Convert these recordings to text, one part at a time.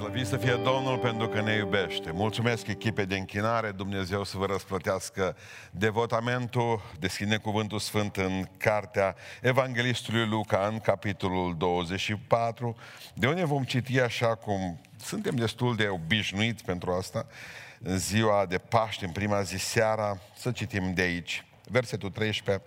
Slăvit să fie Domnul pentru că ne iubește. Mulțumesc echipei de închinare, Dumnezeu să vă răsplătească devotamentul. Deschide cuvântul sfânt în cartea Evanghelistului Luca, în capitolul 24, de unde vom citi așa cum suntem destul de obișnuiți pentru asta, în ziua de Paște, în prima zi seara, să citim de aici, versetul 13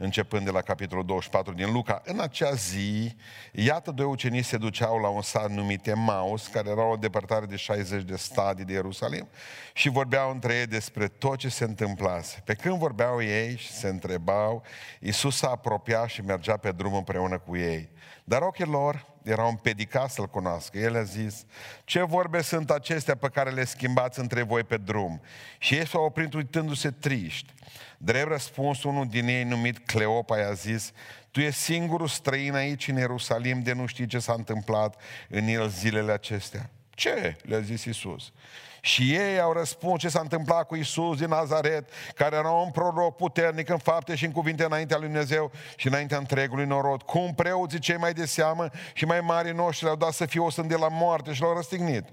începând de la capitolul 24 din Luca. În acea zi, iată doi ucenici se duceau la un sat numit Emaus, care era o depărtare de 60 de stadii de Ierusalim, și vorbeau între ei despre tot ce se întâmplase. Pe când vorbeau ei și se întrebau, Iisus s-a apropiat și mergea pe drum împreună cu ei. Dar ochii lor erau împedicați să-L cunoască. El a zis, ce vorbe sunt acestea pe care le schimbați între voi pe drum? Și ei s-au oprit uitându-se triști. Drept răspuns, unul din ei, numit Cleopa, i-a zis, tu ești singurul străin aici în Ierusalim de nu știi ce s-a întâmplat în el zilele acestea. Ce? le-a zis Isus. Și ei au răspuns ce s-a întâmplat cu Isus din Nazaret, care era un proroc puternic în fapte și în cuvinte înaintea lui Dumnezeu și înaintea întregului norod. Cum preoții cei mai de seamă și mai mari noștri le-au dat să fie o de la moarte și l-au răstignit.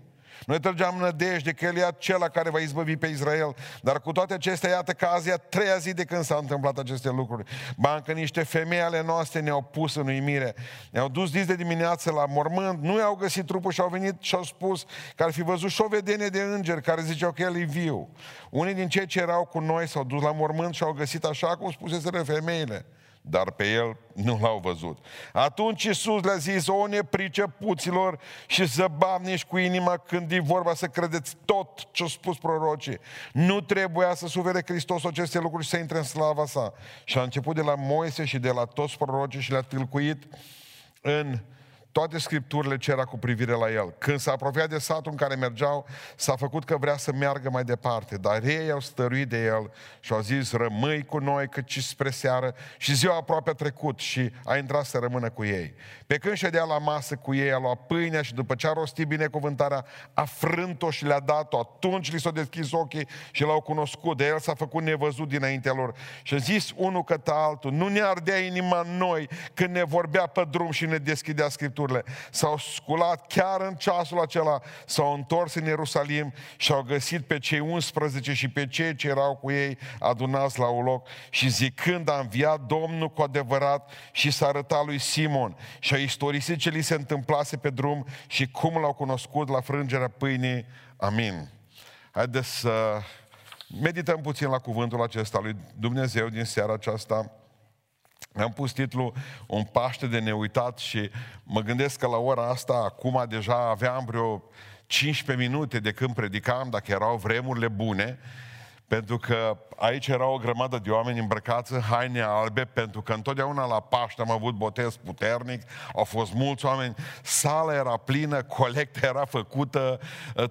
Noi trăgeam nădejde că El e acela care va izbăvi pe Israel. Dar cu toate acestea, iată că azi e a treia zi de când s-au întâmplat aceste lucruri. Bancă niște femei ale noastre ne-au pus în uimire. Ne-au dus dis de dimineață la mormânt, nu i-au găsit trupul și au venit și au spus că ar fi văzut și o vedenie de îngeri care ziceau că El e viu. Unii din cei ce erau cu noi s-au dus la mormânt și au găsit așa cum spuseseră femeile dar pe el nu l-au văzut. Atunci Iisus le-a zis, o nepricepuților și zăbavnici cu inima când e vorba să credeți tot ce au spus prorocii. Nu trebuia să sufere Hristos aceste lucruri și să intre în slava sa. Și a început de la Moise și de la toți prorocii și le-a tâlcuit în toate scripturile ce era cu privire la el. Când s-a apropiat de satul în care mergeau, s-a făcut că vrea să meargă mai departe, dar ei au stăruit de el și au zis, rămâi cu noi cât și spre seară și ziua aproape a trecut și a intrat să rămână cu ei. Pe când ședea la masă cu ei, a luat pâinea și după ce a rostit binecuvântarea, a frânt-o și le-a dat-o. Atunci li s-au deschis ochii și l-au cunoscut. De el s-a făcut nevăzut dinaintea lor. Și a zis unul către altul, nu ne ardea inima în noi când ne vorbea pe drum și ne deschidea Scriptura scripturile, s-au sculat chiar în ceasul acela, s-au întors în Ierusalim și au găsit pe cei 11 și pe cei ce erau cu ei adunați la un loc și zicând a înviat Domnul cu adevărat și s-a arătat lui Simon și a istorisit ce li se întâmplase pe drum și cum l-au cunoscut la frângerea pâinii. Amin. Haideți să medităm puțin la cuvântul acesta lui Dumnezeu din seara aceasta. Mi-am pus titlul Un Paște de neuitat și mă gândesc că la ora asta, acum deja aveam vreo 15 minute de când predicam, dacă erau vremurile bune, pentru că aici era o grămadă de oameni îmbrăcați în haine albe, pentru că întotdeauna la Paște am avut botez puternic, au fost mulți oameni, sala era plină, colecta era făcută,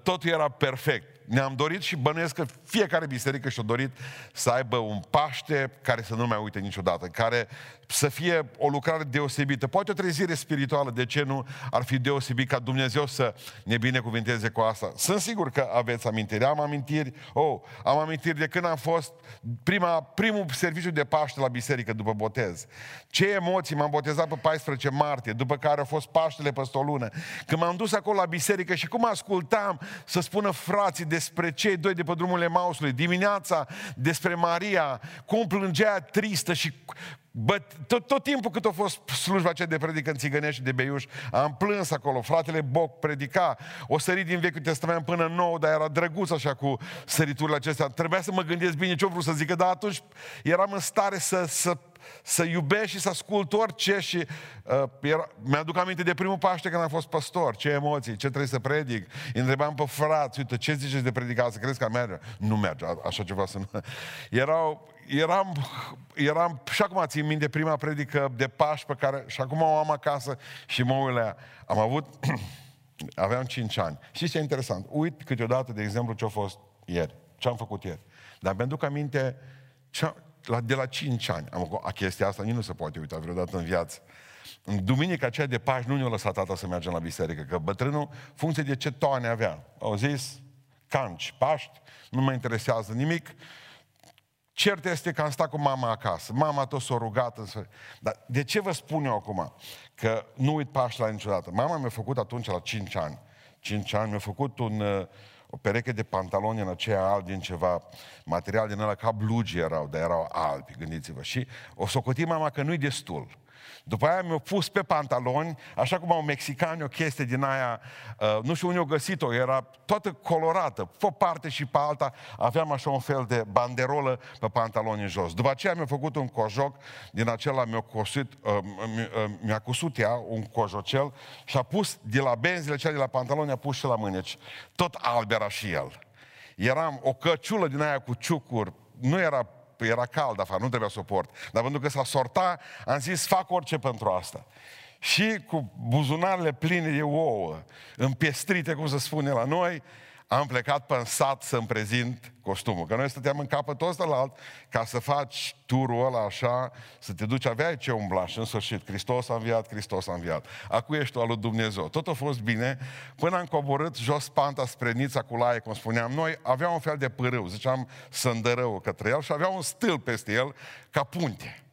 totul era perfect. Ne-am dorit și bănuiesc că fiecare biserică și-a dorit să aibă un Paște care să nu mai uite niciodată, care să fie o lucrare deosebită. Poate o trezire spirituală, de ce nu ar fi deosebit ca Dumnezeu să ne binecuvinteze cu asta. Sunt sigur că aveți amintiri. Am amintiri, oh, am amintiri de când am fost prima, primul serviciu de Paște la biserică după botez. Ce emoții m-am botezat pe 14 martie, după care a fost Paștele peste o lună. Când m-am dus acolo la biserică și cum ascultam să spună frații despre cei doi de pe drumul Emausului, dimineața despre Maria, cum plângea tristă și Bă, tot, tot timpul cât a fost slujba aceea de predică în Țigănești și de Beiuș, am plâns acolo, fratele Boc predica, o sărit din Vechiul Testament până nou, dar era drăguț așa cu săriturile acestea. Trebuia să mă gândesc bine ce-o vrut să zică, dar atunci eram în stare să, să, să iubesc și să ascult orice și uh, era, mi-aduc aminte de primul Paște când am fost pastor, ce emoții, ce trebuie să predic. Îi întrebam pe frați, uite, ce ziceți de predicat, să crezi că merge? Nu merge, așa ceva să nu... Erau, eram, eram, și acum țin minte prima predică de Paști pe care, și acum o am acasă și mă uit la ea. Am avut, aveam 5 ani. Și ce e interesant? Uit câteodată, de exemplu, ce a fost ieri, ce am făcut ieri. Dar mi-aduc aminte, ce, la, de la 5 ani, am, a chestia asta nici nu se poate uita vreodată în viață. În duminica aceea de Paști nu ne-a lăsat tata să mergem la biserică, că bătrânul, funcție de ce toane avea, au zis, canci, Paști, nu mă interesează nimic, Cert este că am stat cu mama acasă. Mama tot s-a rugat. Însă... Dar de ce vă spun eu acum? Că nu uit Paștele niciodată. Mama mi-a făcut atunci la 5 ani 5 ani, mi-a făcut un, uh, o pereche de pantaloni în aceea albi din ceva material din ăla, ca blugi erau, dar erau albi, gândiți-vă. Și o socotim mama că nu-i destul. După aia mi-au pus pe pantaloni, așa cum au mexicani o chestie din aia, uh, nu știu unde au găsit-o, era toată colorată, pe o parte și pe alta, aveam așa un fel de banderolă pe pantaloni în jos. După aceea mi-a făcut un cojoc, din acela mi-a, cosit, uh, uh, mi-a cusut ea un cojocel și a pus de la benzile cea de la pantaloni, a pus și la mâneci. Tot alb era și el. Eram o căciulă din aia cu ciucuri, nu era era cald afară, nu trebuia să o port. Dar pentru că s-a sorta, am zis, fac orice pentru asta. Și cu buzunarele pline de ouă, împestrite, cum se spune la noi, am plecat pe sat să-mi prezint costumul. Că noi stăteam în capătul ăsta la alt ca să faci turul ăla așa, să te duci, aveai ce umbla și în sfârșit, Hristos a înviat, Hristos a înviat. Acum ești tu al lui Dumnezeu. Tot a fost bine până am coborât jos panta spre Nița cu laie, cum spuneam noi, avea un fel de pârâu, ziceam sândărău către el și avea un stâlp peste el ca punte.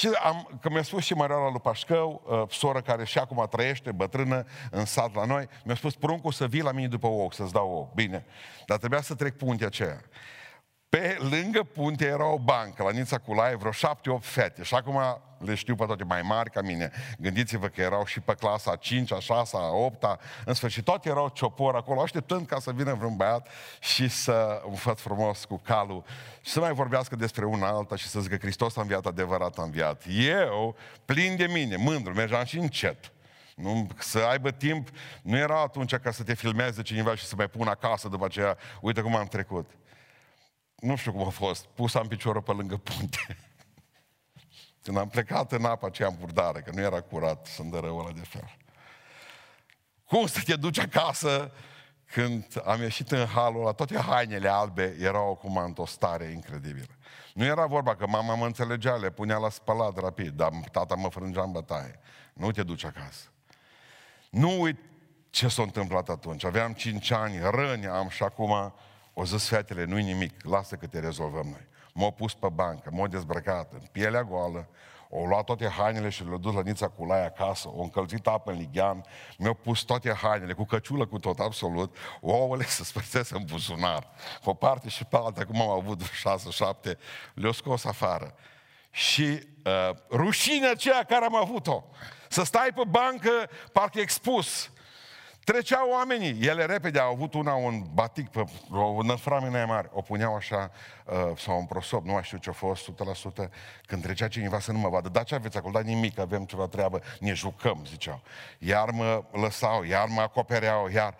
Și am, că mi-a spus și Mărioara lui Pașcău, uh, soră care și acum trăiește, bătrână, în sat la noi, mi-a spus, pruncul să vii la mine după ou, să-ți dau ou. Bine, dar trebuia să trec puntea aceea. Pe lângă punte era o bancă, la Nița Culaie, vreo șapte-opt fete. Și acum le știu pe toate mai mari ca mine. Gândiți-vă că erau și pe clasa a 5 a 6 a 8 -a. în sfârșit, toate erau ciopor acolo, așteptând ca să vină vreun băiat și să un făt frumos cu calul și să mai vorbească despre una alta și să zică Hristos a înviat, adevărat a înviat. Eu, plin de mine, mândru, mergeam și încet. Nu, să aibă timp, nu era atunci ca să te filmeze cineva și să mai pun acasă după aceea, uite cum am trecut nu știu cum a fost, pus am piciorul pe lângă punte. Când am plecat în apa aceea murdară, că nu era curat rău ăla de fel. Cum să te duci acasă când am ieșit în halul ăla, toate hainele albe erau acum într-o stare incredibilă. Nu era vorba că mama mă înțelegea, le punea la spălat rapid, dar tata mă frângea în bătaie. Nu te duci acasă. Nu uit ce s-a întâmplat atunci. Aveam cinci ani, răni am și acum o zis fetele, nu-i nimic, lasă că te rezolvăm noi. M-au pus pe bancă, m-au dezbrăcat în pielea goală, au luat toate hainele și le-au dus la Nița cu lai acasă, au încălzit apă în lighean, mi-au pus toate hainele, cu căciulă, cu tot, absolut, ouăle să spărțesc în buzunar. O parte și pe alta, cum am avut șase, șapte, le-au scos afară. Și uh, rușinea aceea care am avut-o, să stai pe bancă, parcă expus, Treceau oamenii, ele repede au avut una un batic, pe, o năframină mare, o puneau așa, uh, sau un prosop, nu mai știu ce a fost, 100%, când trecea cineva să nu mă vadă, dar ce aveți acolo, dar nimic, avem ceva treabă, ne jucăm, ziceau. Iar mă lăsau, iar mă acopereau, iar...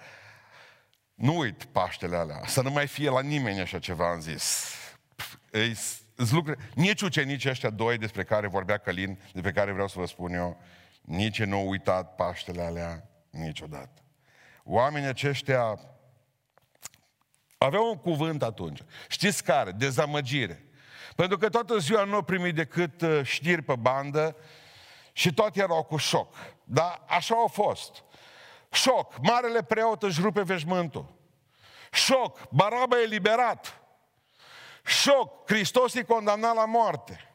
Nu uit Paștele alea, să nu mai fie la nimeni așa ceva, am zis. Ei, lucruri, nici ucenici ăștia doi despre care vorbea Călin, despre care vreau să vă spun eu, nici nu au uitat Paștele alea niciodată. Oamenii aceștia aveau un cuvânt atunci. Știți care? Dezamăgire. Pentru că toată ziua nu au primit decât uh, știri pe bandă și toate erau cu șoc. Dar așa au fost. Șoc. Marele preot își rupe veșmântul. Șoc. Baraba e liberat. Șoc. Hristos e condamnat la moarte.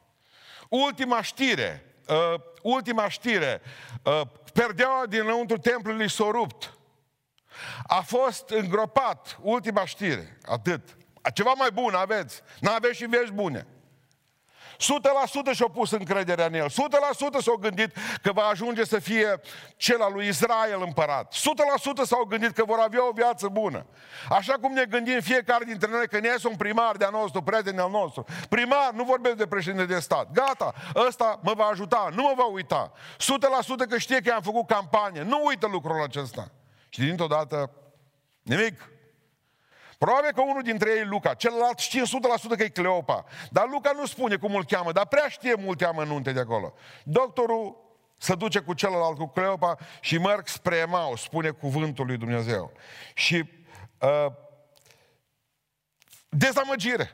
Ultima știre. Uh, ultima știre. Uh, perdeaua dinăuntru templului s-a rupt. A fost îngropat, ultima știre, atât. Ceva mai bun aveți, n-aveți și vești bune. 100% și-au pus încrederea în el. 100% s-au gândit că va ajunge să fie cel al lui Israel împărat. 100% s-au gândit că vor avea o viață bună. Așa cum ne gândim fiecare dintre noi că ne iese un primar de-a nostru, prieten al nostru. Primar, nu vorbesc de președinte de stat. Gata, ăsta mă va ajuta, nu mă va uita. 100% că știe că am făcut campanie. Nu uită lucrul acesta. Și dintr-o dată, nimic. Probabil că unul dintre ei, Luca, celălalt știe 100% că e Cleopa. Dar Luca nu spune cum îl cheamă, dar prea știe multe amănunte de acolo. Doctorul se duce cu celălalt, cu Cleopa, și merg spre Emau, spune cuvântul lui Dumnezeu. Și uh, dezamăgire.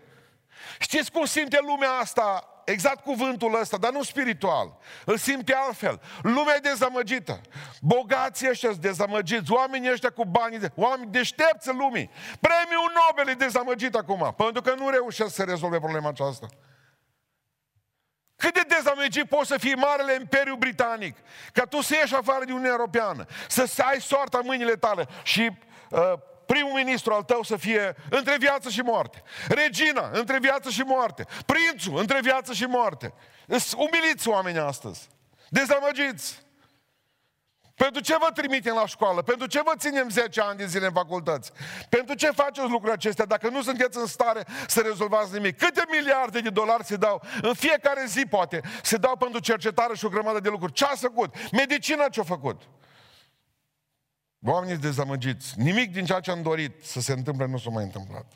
Știți cum simte lumea asta exact cuvântul ăsta, dar nu spiritual. Îl simte altfel. Lumea e dezamăgită. Bogații ăștia sunt dezamăgiți. Oamenii ăștia cu banii, de... oameni deștepți în lumii. Premiul Nobel e dezamăgit acum, pentru că nu reușesc să rezolve problema aceasta. Cât de dezamăgit poți să fii marele Imperiu Britanic, ca tu să ieși afară din Uniunea Europeană, să ai soarta în mâinile tale și uh, primul ministru al tău să fie între viață și moarte. Regina, între viață și moarte. Prințul, între viață și moarte. Umiliți oamenii astăzi. Dezamăgiți. Pentru ce vă trimitem la școală? Pentru ce vă ținem 10 ani de zile în facultăți? Pentru ce faceți lucrurile acestea dacă nu sunteți în stare să rezolvați nimic? Câte miliarde de dolari se dau? În fiecare zi, poate, se dau pentru cercetare și o grămadă de lucruri. Ce a făcut? Medicina ce-a făcut? Oamenii dezamăgiți. Nimic din ceea ce am dorit să se întâmple nu s-a mai întâmplat.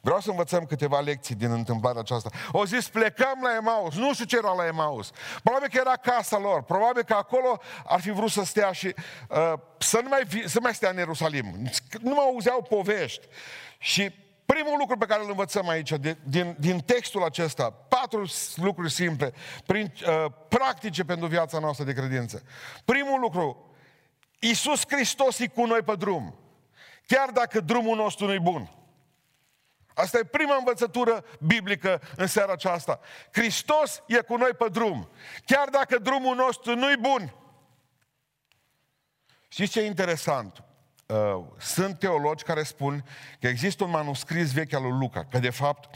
Vreau să învățăm câteva lecții din întâmplarea aceasta. O zis, plecăm la Emaus. Nu știu ce era la Emaus. Probabil că era casa lor. Probabil că acolo ar fi vrut să stea și uh, să, nu mai fi, să mai stea în Ierusalim. Nu mai auzeau povești. Și primul lucru pe care îl învățăm aici, de, din, din textul acesta, patru lucruri simple, prin, uh, practice pentru viața noastră de credință. Primul lucru, Iisus Hristos e cu noi pe drum. Chiar dacă drumul nostru nu-i bun. Asta e prima învățătură biblică în seara aceasta. Hristos e cu noi pe drum. Chiar dacă drumul nostru nu-i bun. Știți ce e interesant? Uh, sunt teologi care spun că există un manuscris vechi al lui Luca, că de fapt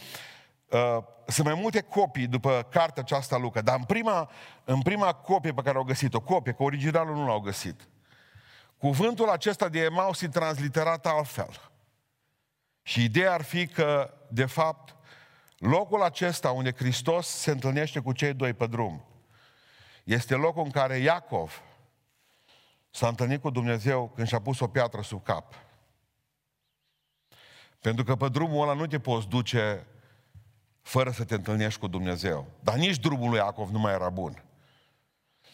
uh, sunt mai multe copii după cartea aceasta Luca, dar în prima, în prima copie pe care au găsit-o, copie, că originalul nu l-au găsit, cuvântul acesta de Emaus e transliterat altfel. Și ideea ar fi că, de fapt, locul acesta unde Hristos se întâlnește cu cei doi pe drum, este locul în care Iacov s-a întâlnit cu Dumnezeu când și-a pus o piatră sub cap. Pentru că pe drumul ăla nu te poți duce fără să te întâlnești cu Dumnezeu. Dar nici drumul lui Iacov nu mai era bun.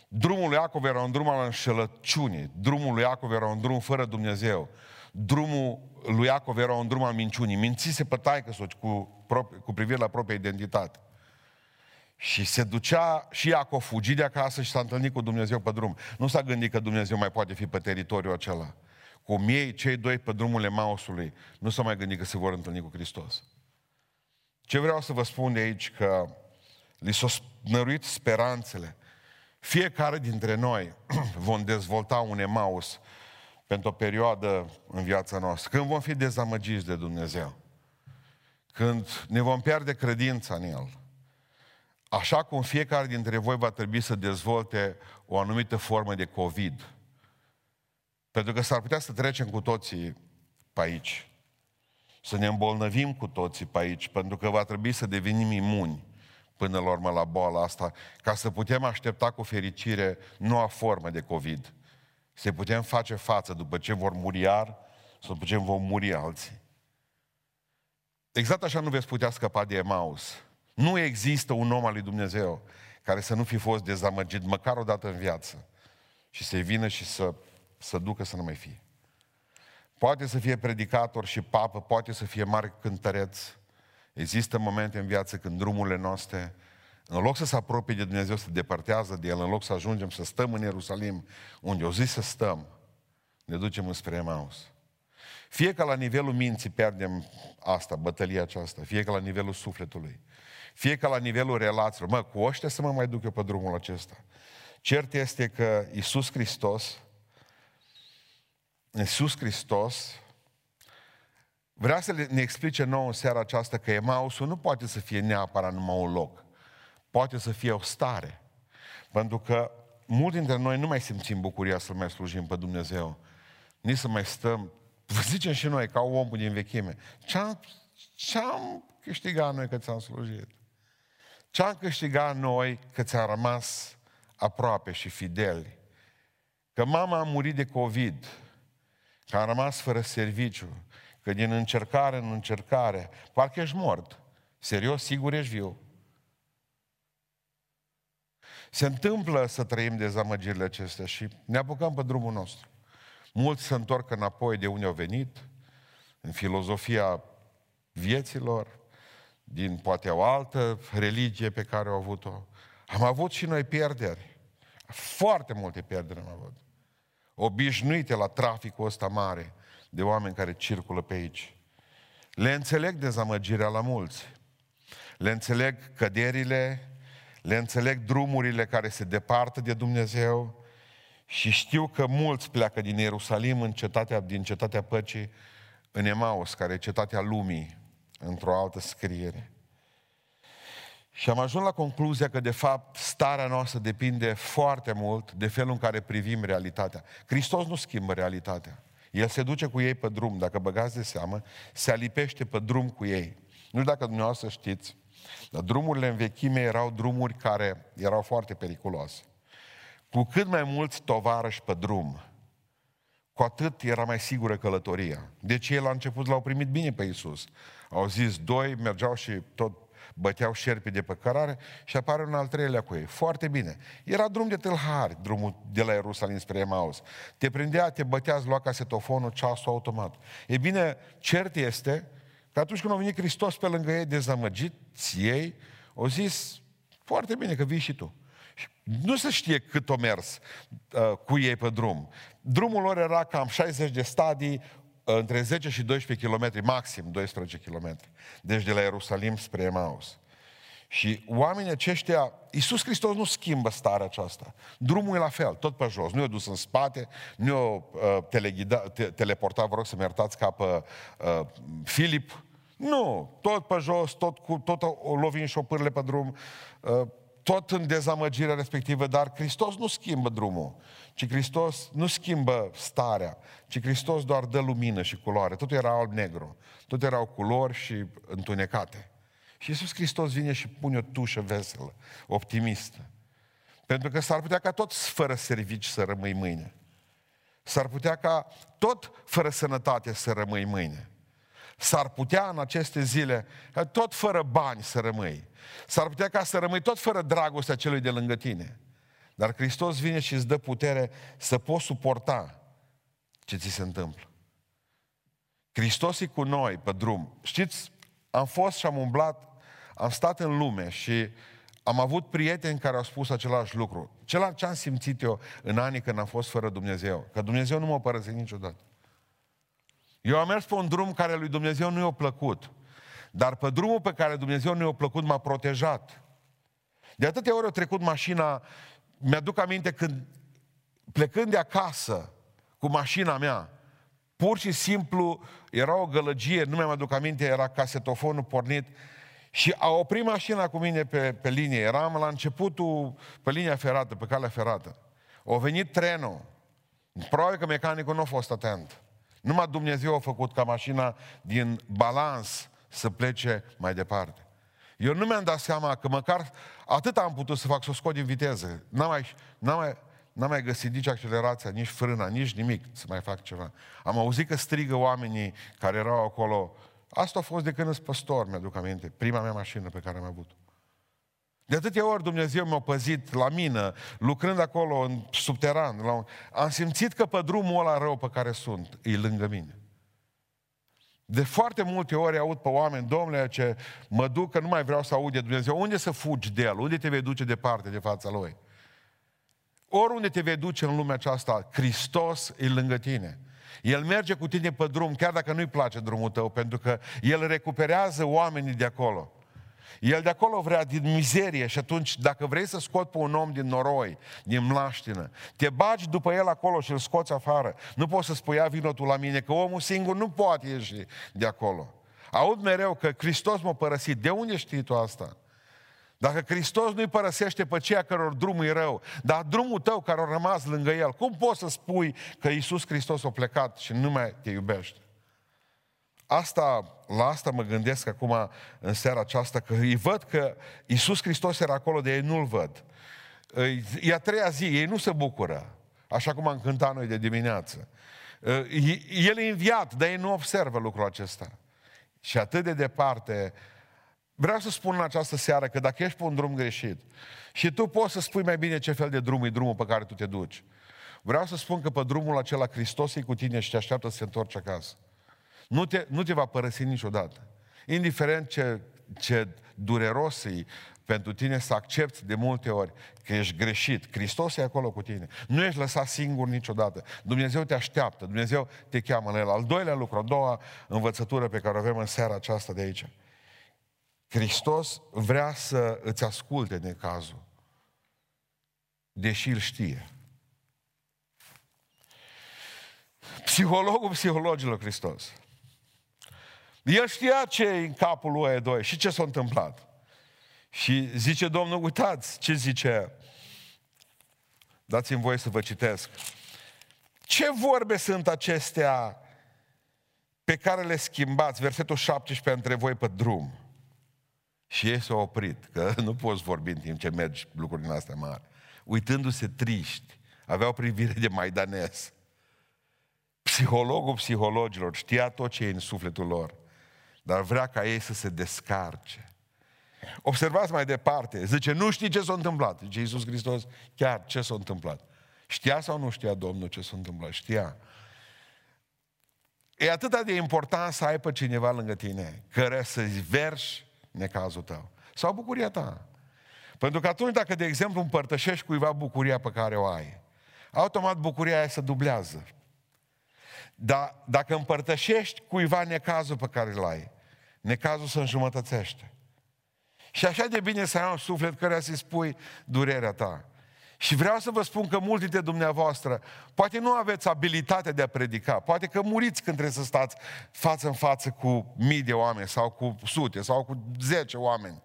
Drumul lui Iacov era un drum al înșelăciunii. Drumul lui Iacov era un drum fără Dumnezeu drumul lui Iacov era un drum al minciunii. Mințise pe taică cu, cu privire la propria identitate. Și se ducea și Iacov fugi de acasă și s-a întâlnit cu Dumnezeu pe drum. Nu s-a gândit că Dumnezeu mai poate fi pe teritoriul acela. Cum ei, cei doi pe drumul Emausului, nu s-a mai gândit că se vor întâlni cu Hristos. Ce vreau să vă spun de aici, că li s-au năruit speranțele. Fiecare dintre noi vom dezvolta un Emaus pentru o perioadă în viața noastră, când vom fi dezamăgiți de Dumnezeu, când ne vom pierde credința în El, așa cum fiecare dintre voi va trebui să dezvolte o anumită formă de COVID. Pentru că s-ar putea să trecem cu toții pe aici. Să ne îmbolnăvim cu toții pe aici, pentru că va trebui să devenim imuni până la urmă la boala asta, ca să putem aștepta cu fericire noua formă de COVID să putem face față după ce vor muri iar, sau după ce vom muri alții. Exact așa nu veți putea scăpa de Emaus. Nu există un om al lui Dumnezeu care să nu fi fost dezamăgit măcar o dată în viață și să-i vină și să, să ducă să nu mai fie. Poate să fie predicator și papă, poate să fie mare cântăreț. Există momente în viață când drumurile noastre în loc să se apropie de Dumnezeu, să depărtează de El, în loc să ajungem să stăm în Ierusalim, unde o zi să stăm, ne ducem înspre Emaus. Fie că la nivelul minții pierdem asta, bătălia aceasta, fie că la nivelul sufletului, fie că la nivelul relațiilor, mă, cu ăștia să mă mai duc eu pe drumul acesta. Cert este că Iisus Hristos, Iisus Hristos, vrea să ne explice nouă în seara aceasta că Emausul nu poate să fie neapărat numai un loc poate să fie o stare. Pentru că mulți dintre noi nu mai simțim bucuria să mai slujim pe Dumnezeu. Nici să mai stăm, vă zicem și noi, ca omul din vechime, ce-am, ce-am câștigat noi că ți-am slujit? Ce-am câștigat noi că ți-am rămas aproape și fideli? Că mama a murit de COVID, că am rămas fără serviciu, că din încercare în încercare, parcă ești mort. Serios, sigur ești viu. Se întâmplă să trăim dezamăgirile acestea și ne apucăm pe drumul nostru. Mulți se întorc înapoi de unde au venit, în filozofia vieților, din poate o altă religie pe care au avut-o. Am avut și noi pierderi. Foarte multe pierderi am avut. Obișnuite la traficul ăsta mare de oameni care circulă pe aici. Le înțeleg dezamăgirea la mulți. Le înțeleg căderile, le înțeleg drumurile care se departă de Dumnezeu și știu că mulți pleacă din Ierusalim în cetatea, din cetatea păcii în Emaus, care e cetatea lumii, într-o altă scriere. Și am ajuns la concluzia că, de fapt, starea noastră depinde foarte mult de felul în care privim realitatea. Hristos nu schimbă realitatea. El se duce cu ei pe drum, dacă băgați de seamă, se alipește pe drum cu ei. Nu știu dacă dumneavoastră știți, dar drumurile în vechime erau drumuri care erau foarte periculoase. Cu cât mai mulți tovarăși pe drum, cu atât era mai sigură călătoria. Deci ei la început l-au primit bine pe Iisus. Au zis, doi mergeau și tot băteau șerpi de pe cărare și apare un al treilea cu ei. Foarte bine. Era drum de tâlhari, drumul de la Ierusalim spre Emaus. Te prindea, te bătea, lua casetofonul, ceasul automat. E bine, cert este că atunci când a venit Hristos pe lângă ei, dezamăgiți ei, au zis, foarte bine că vii și tu. Nu se știe cât o mers uh, cu ei pe drum. Drumul lor era cam 60 de stadii, uh, între 10 și 12 km, maxim 12 km. Deci de la Ierusalim spre Emaus. Și oamenii aceștia, Iisus Hristos nu schimbă starea aceasta. Drumul e la fel, tot pe jos. Nu e dus în spate, nu e uh, teleghida, te, teleportat, vă rog să-mi iertați, ca pe uh, Filip. Nu, tot pe jos, tot, cu, tot o lovim șopârle pe drum. Uh, tot în dezamăgirea respectivă, dar Hristos nu schimbă drumul, ci Hristos nu schimbă starea, ci Hristos doar dă lumină și culoare. Totul era alb-negru, tot erau culori și întunecate. Și Iisus Hristos vine și pune o tușă veselă, optimistă. Pentru că s-ar putea ca tot fără servici să rămâi mâine. S-ar putea ca tot fără sănătate să rămâi mâine. S-ar putea în aceste zile tot fără bani să rămâi. S-ar putea ca să rămâi tot fără dragostea celui de lângă tine. Dar Hristos vine și îți dă putere să poți suporta ce ți se întâmplă. Hristos e cu noi pe drum. Știți, am fost și am umblat, am stat în lume și am avut prieteni care au spus același lucru. Celălalt ce am simțit eu în anii când am fost fără Dumnezeu, că Dumnezeu nu m-a părăsit niciodată. Eu am mers pe un drum care lui Dumnezeu nu i-a plăcut. Dar pe drumul pe care Dumnezeu nu i-a plăcut m-a protejat. De atâtea ori a trecut mașina, mi-aduc aminte când plecând de acasă cu mașina mea, pur și simplu era o gălăgie, nu mi-am aduc aminte, era casetofonul pornit și a oprit mașina cu mine pe, pe linie. Eram la începutul pe linia ferată, pe calea ferată. A venit trenul. Probabil că mecanicul nu a fost atent. Numai Dumnezeu a făcut ca mașina din balans să plece mai departe. Eu nu mi-am dat seama că măcar atât am putut să fac, să o scot din viteză. N-am mai, n-am mai, n-am mai găsit nici accelerația, nici frâna, nici nimic să mai fac ceva. Am auzit că strigă oamenii care erau acolo. Asta a fost de când sunt păstor, mi-aduc aminte. Prima mea mașină pe care am avut. De atâtea ori Dumnezeu m-a păzit la mine, lucrând acolo în subteran. La un... Am simțit că pe drumul ăla rău pe care sunt, e lângă mine. De foarte multe ori aud pe oameni, domnule, ce mă duc că nu mai vreau să aud de Dumnezeu. Unde să fugi de El? Unde te vei duce departe de fața Lui? Oriunde te vei duce în lumea aceasta, Hristos e lângă tine. El merge cu tine pe drum, chiar dacă nu-i place drumul tău, pentru că El recuperează oamenii de acolo. El de acolo vrea din mizerie și atunci dacă vrei să scot pe un om din noroi, din mlaștină, te bagi după el acolo și îl scoți afară. Nu poți să spui, ia vină tu la mine, că omul singur nu poate ieși de acolo. Aud mereu că Hristos m-a părăsit. De unde știi tu asta? Dacă Hristos nu-i părăsește pe ceea căror drumul e rău, dar drumul tău care a rămas lângă El, cum poți să spui că Iisus Hristos a plecat și nu mai te iubește? Asta, la asta mă gândesc acum în seara aceasta, că îi văd că Iisus Hristos era acolo, de ei nu-L văd. E a treia zi, ei nu se bucură, așa cum am cântat noi de dimineață. El e înviat, dar ei nu observă lucrul acesta. Și atât de departe, vreau să spun în această seară că dacă ești pe un drum greșit și tu poți să spui mai bine ce fel de drum e drumul pe care tu te duci, vreau să spun că pe drumul acela Hristos e cu tine și te așteaptă să te întorci acasă. Nu te, nu te va părăsi niciodată. Indiferent ce, ce dureros e pentru tine să accepti de multe ori că ești greșit. Hristos e acolo cu tine. Nu ești lăsat singur niciodată. Dumnezeu te așteaptă, Dumnezeu te cheamă la El. Al doilea lucru, a doua învățătură pe care o avem în seara aceasta de aici. Hristos vrea să îți asculte necazul, deși îl știe. Psihologul psihologilor Hristos. El știa ce e în capul lui doi și ce s-a întâmplat. Și zice Domnul, uitați ce zice. Dați-mi voie să vă citesc. Ce vorbe sunt acestea pe care le schimbați, versetul 17, între voi pe drum? Și ei s-au oprit, că nu poți vorbi în timp ce mergi lucrurile astea mari. Uitându-se triști, aveau privire de maidanes. Psihologul psihologilor știa tot ce e în sufletul lor, dar vrea ca ei să se descarce. Observați mai departe, zice, nu știi ce s-a întâmplat. Zice Iisus Hristos, chiar ce s-a întâmplat. Știa sau nu știa Domnul ce s-a întâmplat? Știa. E atât de important să ai pe cineva lângă tine, care să-ți verși necazul tău. Sau bucuria ta. Pentru că atunci dacă, de exemplu, împărtășești cuiva bucuria pe care o ai, automat bucuria aia se dublează. Dar dacă împărtășești cuiva necazul pe care îl ai, necazul se înjumătățește. Și așa de bine să ai un suflet care să-i spui durerea ta. Și vreau să vă spun că mulți dintre dumneavoastră poate nu aveți abilitatea de a predica, poate că muriți când trebuie să stați față în față cu mii de oameni sau cu sute sau cu zece oameni.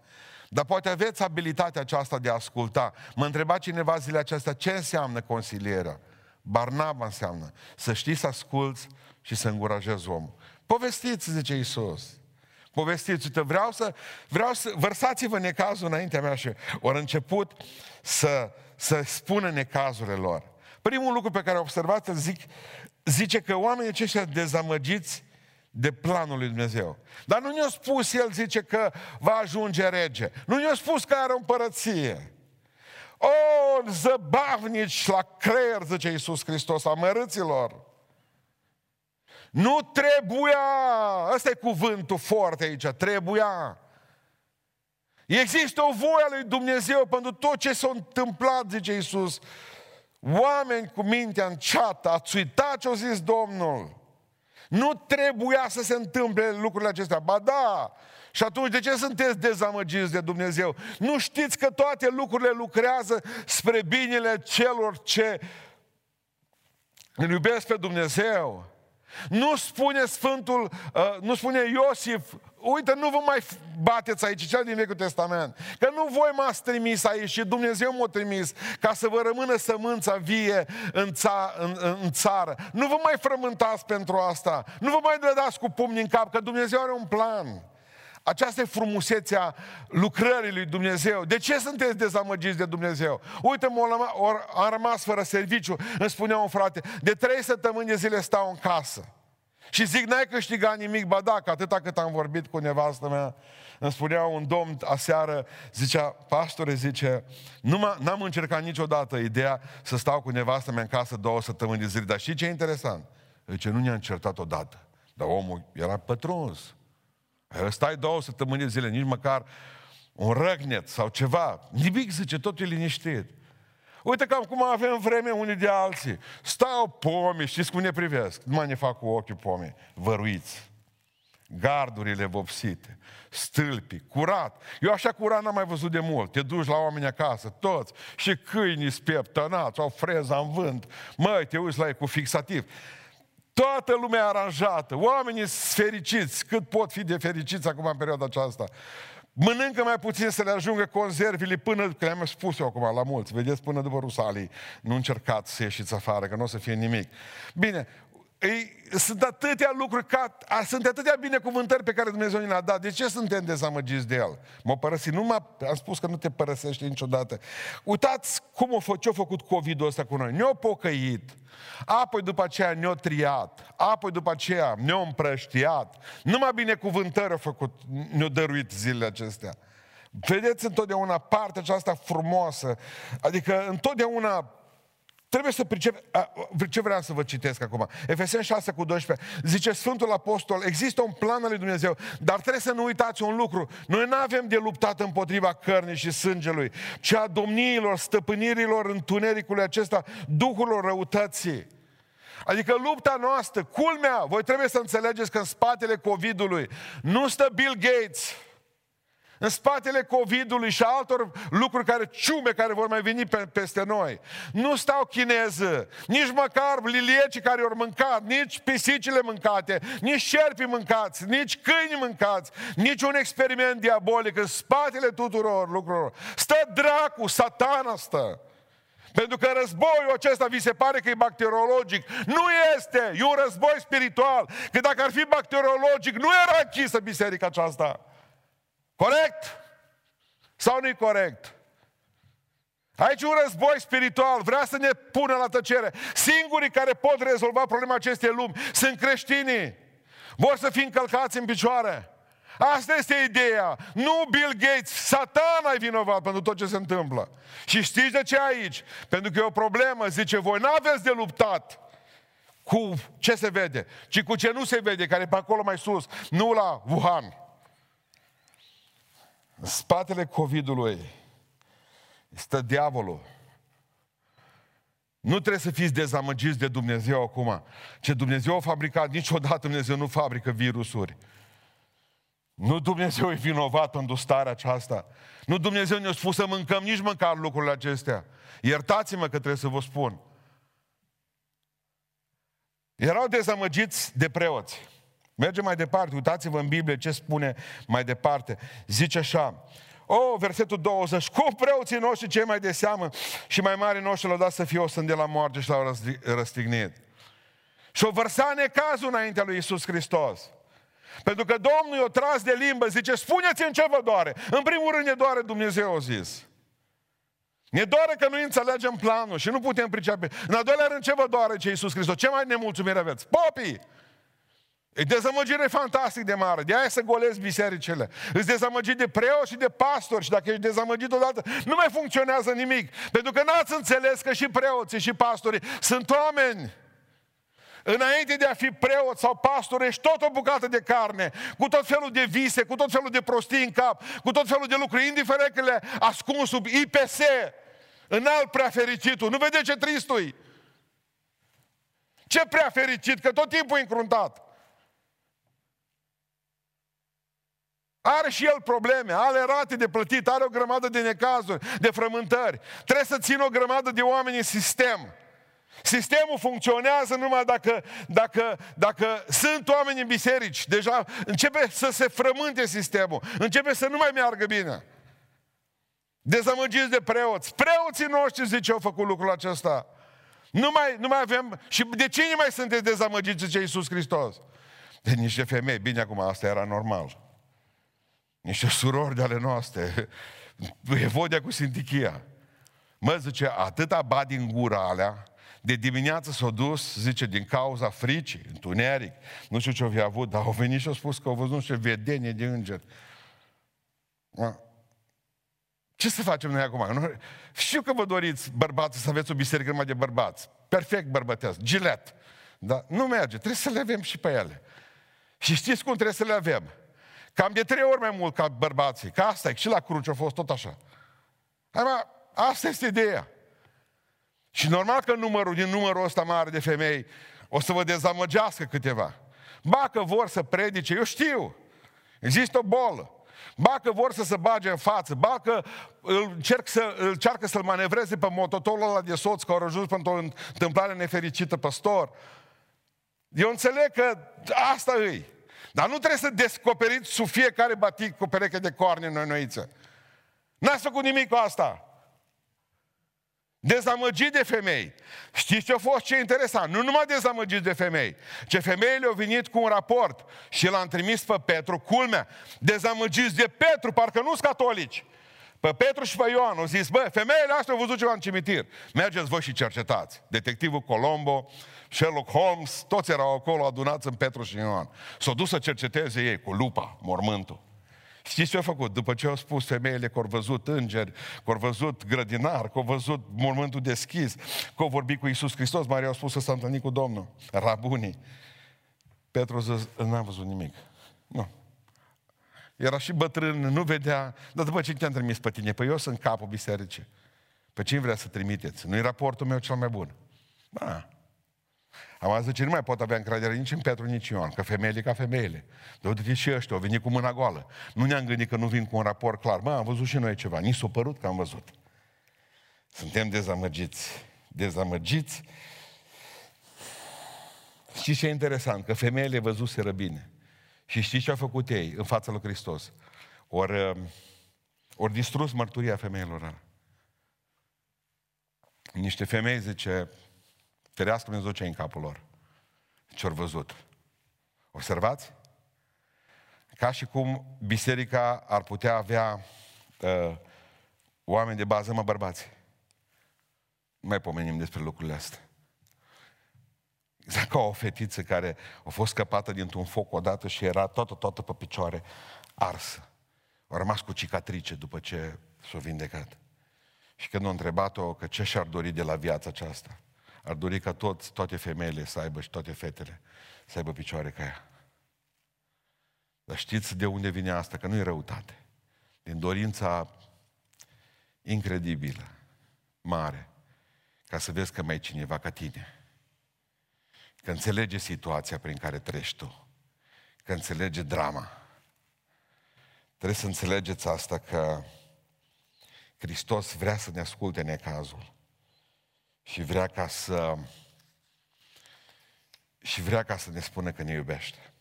Dar poate aveți abilitatea aceasta de a asculta. Mă întreba cineva zilele acestea ce înseamnă consilieră. Barnaba înseamnă să știi să asculți și să încurajezi omul. Povestiți, zice Isus. Povestiți, uite, vreau să, vreau să, vărsați-vă necazul înaintea mea și ori început să, să spună necazurile lor. Primul lucru pe care observați, zic, zice că oamenii aceștia dezamăgiți de planul lui Dumnezeu. Dar nu ne-a spus, el zice că va ajunge rege. Nu ne-a spus că are o împărăție. O, zăbavnici la creier, zice Iisus Hristos, amărâților. Nu trebuia, ăsta e cuvântul foarte aici, trebuia. Există o voie a lui Dumnezeu pentru tot ce s-a întâmplat, zice Iisus. Oameni cu mintea înceată, ați uitat ce a zis Domnul. Nu trebuia să se întâmple lucrurile acestea. Ba da, și atunci de ce sunteți dezamăgiți de Dumnezeu? Nu știți că toate lucrurile lucrează spre binele celor ce îl iubesc pe Dumnezeu? Nu spune Sfântul, uh, nu spune Iosif, uite, nu vă mai bateți aici, cel din Vechiul Testament. Că nu voi m-ați trimis aici și Dumnezeu m-a trimis ca să vă rămână sămânța vie în, ța, în, în țară. Nu vă mai frământați pentru asta. Nu vă mai dădați cu pumni în cap, că Dumnezeu are un plan. Aceasta e frumusețea lucrării lui Dumnezeu. De ce sunteți dezamăgiți de Dumnezeu? Uite, am rămas fără serviciu. Îmi spunea un frate, de trei săptămâni de zile stau în casă. Și zic, n-ai câștigat nimic, ba da, că atâta cât am vorbit cu nevastă mea, îmi spunea un domn aseară, zicea, pastore, zice, nu n-am încercat niciodată ideea să stau cu nevastă mea în casă două săptămâni de zile, dar știi ce e interesant? Zice, nu ne-a încercat odată, dar omul era pătruns. Stai două săptămâni de zile, nici măcar un răgnet sau ceva. Nimic, zice, totul e liniștit. Uite cam cum avem vreme unii de alții. Stau pomi, știți cum ne privesc? Nu mai ne fac cu ochii pomi, văruiți. Gardurile vopsite, stâlpii, curat. Eu așa curat n-am mai văzut de mult. Te duci la oameni acasă, toți, și câinii spieptănați, au freza în vânt. Măi, te uiți la ei cu fixativ. Toată lumea aranjată, oamenii fericiți, cât pot fi de fericiți acum în perioada aceasta. Mănâncă mai puțin să le ajungă conservile până, că le-am spus eu acum la mulți, vedeți, până după Rusalii. Nu încercați să ieșiți afară, că nu o să fie nimic. Bine, ei, sunt atâtea lucruri, ca, a, sunt atâtea binecuvântări pe care Dumnezeu ne le-a dat. De ce suntem dezamăgiți de El? M-a părăsit. Nu m-a, am spus că nu te părăsește niciodată. Uitați cum a ce-a făcut COVID-ul ăsta cu noi. Ne-a pocăit, apoi după aceea ne-a triat, apoi după aceea ne-a împrăștiat. Numai binecuvântări a făcut, ne-a dăruit zilele acestea. Vedeți întotdeauna partea aceasta frumoasă, adică întotdeauna Trebuie să pricep... Ce vreau să vă citesc acum? Efeseni 6 cu 12. Zice Sfântul Apostol, există un plan al lui Dumnezeu, dar trebuie să nu uitați un lucru. Noi nu avem de luptat împotriva cărnii și sângelui, ci a domniilor, stăpânirilor întunericului acesta, duhurilor răutății. Adică lupta noastră, culmea, voi trebuie să înțelegeți că în spatele COVID-ului nu stă Bill Gates, în spatele COVID-ului și altor lucruri care, ciume care vor mai veni pe, peste noi. Nu stau chineză, nici măcar liliecii care au mâncat, nici pisicile mâncate, nici șerpii mâncați, nici câini mâncați, nici un experiment diabolic în spatele tuturor lucrurilor. Stă dracu, satana stă. Pentru că războiul acesta vi se pare că e bacteriologic. Nu este! E un război spiritual. Că dacă ar fi bacteriologic, nu era închisă biserica aceasta. Corect? Sau nu-i corect? Aici un război spiritual, vrea să ne pună la tăcere. Singurii care pot rezolva problema acestei lumi sunt creștinii. Vor să fie încălcați în picioare. Asta este ideea. Nu Bill Gates, satana e vinovat pentru tot ce se întâmplă. Și știți de ce aici? Pentru că e o problemă, zice, voi nu aveți de luptat cu ce se vede, ci cu ce nu se vede, care e pe acolo mai sus, nu la Wuhan. În spatele COVID-ului stă diavolul. Nu trebuie să fiți dezamăgiți de Dumnezeu acum. Ce Dumnezeu a fabricat, niciodată Dumnezeu nu fabrică virusuri. Nu Dumnezeu e vinovat pentru starea aceasta. Nu Dumnezeu ne-a spus să mâncăm nici măcar lucrurile acestea. Iertați-mă că trebuie să vă spun. Erau dezamăgiți de preoți. Mergem mai departe, uitați-vă în Biblie ce spune mai departe. Zice așa, o, oh, versetul 20, cum preoții noștri cei mai de seamă și mai mari noștri l-au dat să fie o de la moarte și l-au răstignit. Și o vărsa necazul înaintea lui Isus Hristos. Pentru că Domnul i-a tras de limbă, zice, spuneți-mi ce vă doare. În primul rând ne doare Dumnezeu, a zis. Ne doare că nu înțelegem planul și nu putem pricepe. În al doilea rând, ce vă doare ce Iisus Hristos? Ce mai nemulțumire aveți? Popii! E dezamăgire fantastic de mare. De aia să golezi bisericile. Îți dezamăgit de preoți și de pastori și dacă ești dezamăgit odată, nu mai funcționează nimic. Pentru că n-ați înțeles că și preoții și pastorii sunt oameni. Înainte de a fi preot sau pastor, ești tot o bucată de carne, cu tot felul de vise, cu tot felul de prostii în cap, cu tot felul de lucruri, indiferent că le ascund sub IPS, înalt prea fericitul. Nu vede ce tristui? Ce prea fericit, că tot timpul e încruntat. Are și el probleme, are rate de plătit, are o grămadă de necazuri, de frământări. Trebuie să țină o grămadă de oameni în sistem. Sistemul funcționează numai dacă, dacă, dacă sunt oameni în biserici. Deja începe să se frământe sistemul. Începe să nu mai meargă bine. Dezamăgiți de preoți. Preoții noștri, zice, au făcut lucrul acesta. Nu mai, nu mai avem... Și de cine mai sunteți dezamăgiți, zice Iisus Hristos? De niște femei. Bine, acum, asta era normal. Niște surori de ale noastre. Evodia cu Sintichia. Mă, zice, atâta ba din gura alea, de dimineață s-a dus, zice, din cauza fricii, întuneric, nu știu ce au avut, dar au venit și au spus că au văzut nu știu vedenie de înger. Ce să facem noi acum? Nu? Știu că vă doriți bărbați să aveți o biserică numai de bărbați. Perfect bărbătească, gilet. Dar nu merge, trebuie să le avem și pe ele. Și știți cum trebuie să le avem? Cam de trei ori mai mult ca bărbații. Ca asta e, și la cruce a fost tot așa. Asta este ideea. Și normal că numărul, din numărul ăsta mare de femei o să vă dezamăgească câteva. Ba că vor să predice, eu știu. Există o bolă. Ba că vor să se bage în față, ba că îl încerc să, îl încearcă să-l manevreze pe mototolul ăla de soț care au ajuns pentru o întâmplare nefericită păstor. Eu înțeleg că asta îi. Dar nu trebuie să descoperiți sub fiecare batic cu pereche de corne în noiță. N-ați făcut nimic cu asta. Dezamăgit de femei. Știți ce a fost ce interesant? Nu numai dezamăgit de femei, ce femeile au venit cu un raport și l-am trimis pe Petru, culmea, dezamăgiți de Petru, parcă nu sunt catolici. Pe Petru și pe Ioan au zis, bă, femeile astea au văzut ceva în cimitir. Mergeți voi și cercetați. Detectivul Colombo, Sherlock Holmes, toți erau acolo adunați în Petru și Ioan. S-au dus să cerceteze ei cu lupa, mormântul. Știți ce au făcut? După ce au spus femeile că au văzut îngeri, că au văzut grădinar, că au văzut mormântul deschis, că au vorbit cu Iisus Hristos, Maria au spus să s-a întâlnit cu Domnul, rabunii. Petru a zis, n-am văzut nimic. Nu. Era și bătrân, nu vedea, dar după ce te-am trimis pe tine? Păi eu sunt capul bisericii. Pe cine vrea să trimiteți? Nu-i raportul meu cel mai bun. Da. Am zis că nu mai pot avea încredere nici în Petru, nici în Ioan, că femeile ca femeile. De uite și ăștia, au venit cu mâna goală. Nu ne-am gândit că nu vin cu un raport clar. Mă, am văzut și noi ceva. Nici s-a părut că am văzut. Suntem dezamăgiți. Dezamăgiți. Știți ce e interesant? Că femeile văzuseră bine. Și știți ce au făcut ei în fața lui Hristos? Ori, uh, ori distrus mărturia femeilor Niște femei, zice, ferească Dumnezeu ce în capul lor. Ce au văzut. Observați? Ca și cum biserica ar putea avea uh, oameni de bază, mă bărbați. Nu mai pomenim despre lucrurile astea. Exact ca o fetiță care a fost scăpată dintr-un foc odată și era toată, toată pe picioare arsă. A rămas cu cicatrice după ce s-a vindecat. Și când a întrebat-o că ce și-ar dori de la viața aceasta, ar dori ca toți, toate femeile să aibă și toate fetele să aibă picioare ca ea. Dar știți de unde vine asta? Că nu e răutate. Din dorința incredibilă, mare, ca să vezi că mai e cineva ca tine că înțelege situația prin care treci tu, că înțelege drama. Trebuie să înțelegeți asta că Hristos vrea să ne asculte necazul și vrea ca să și vrea ca să ne spună că ne iubește.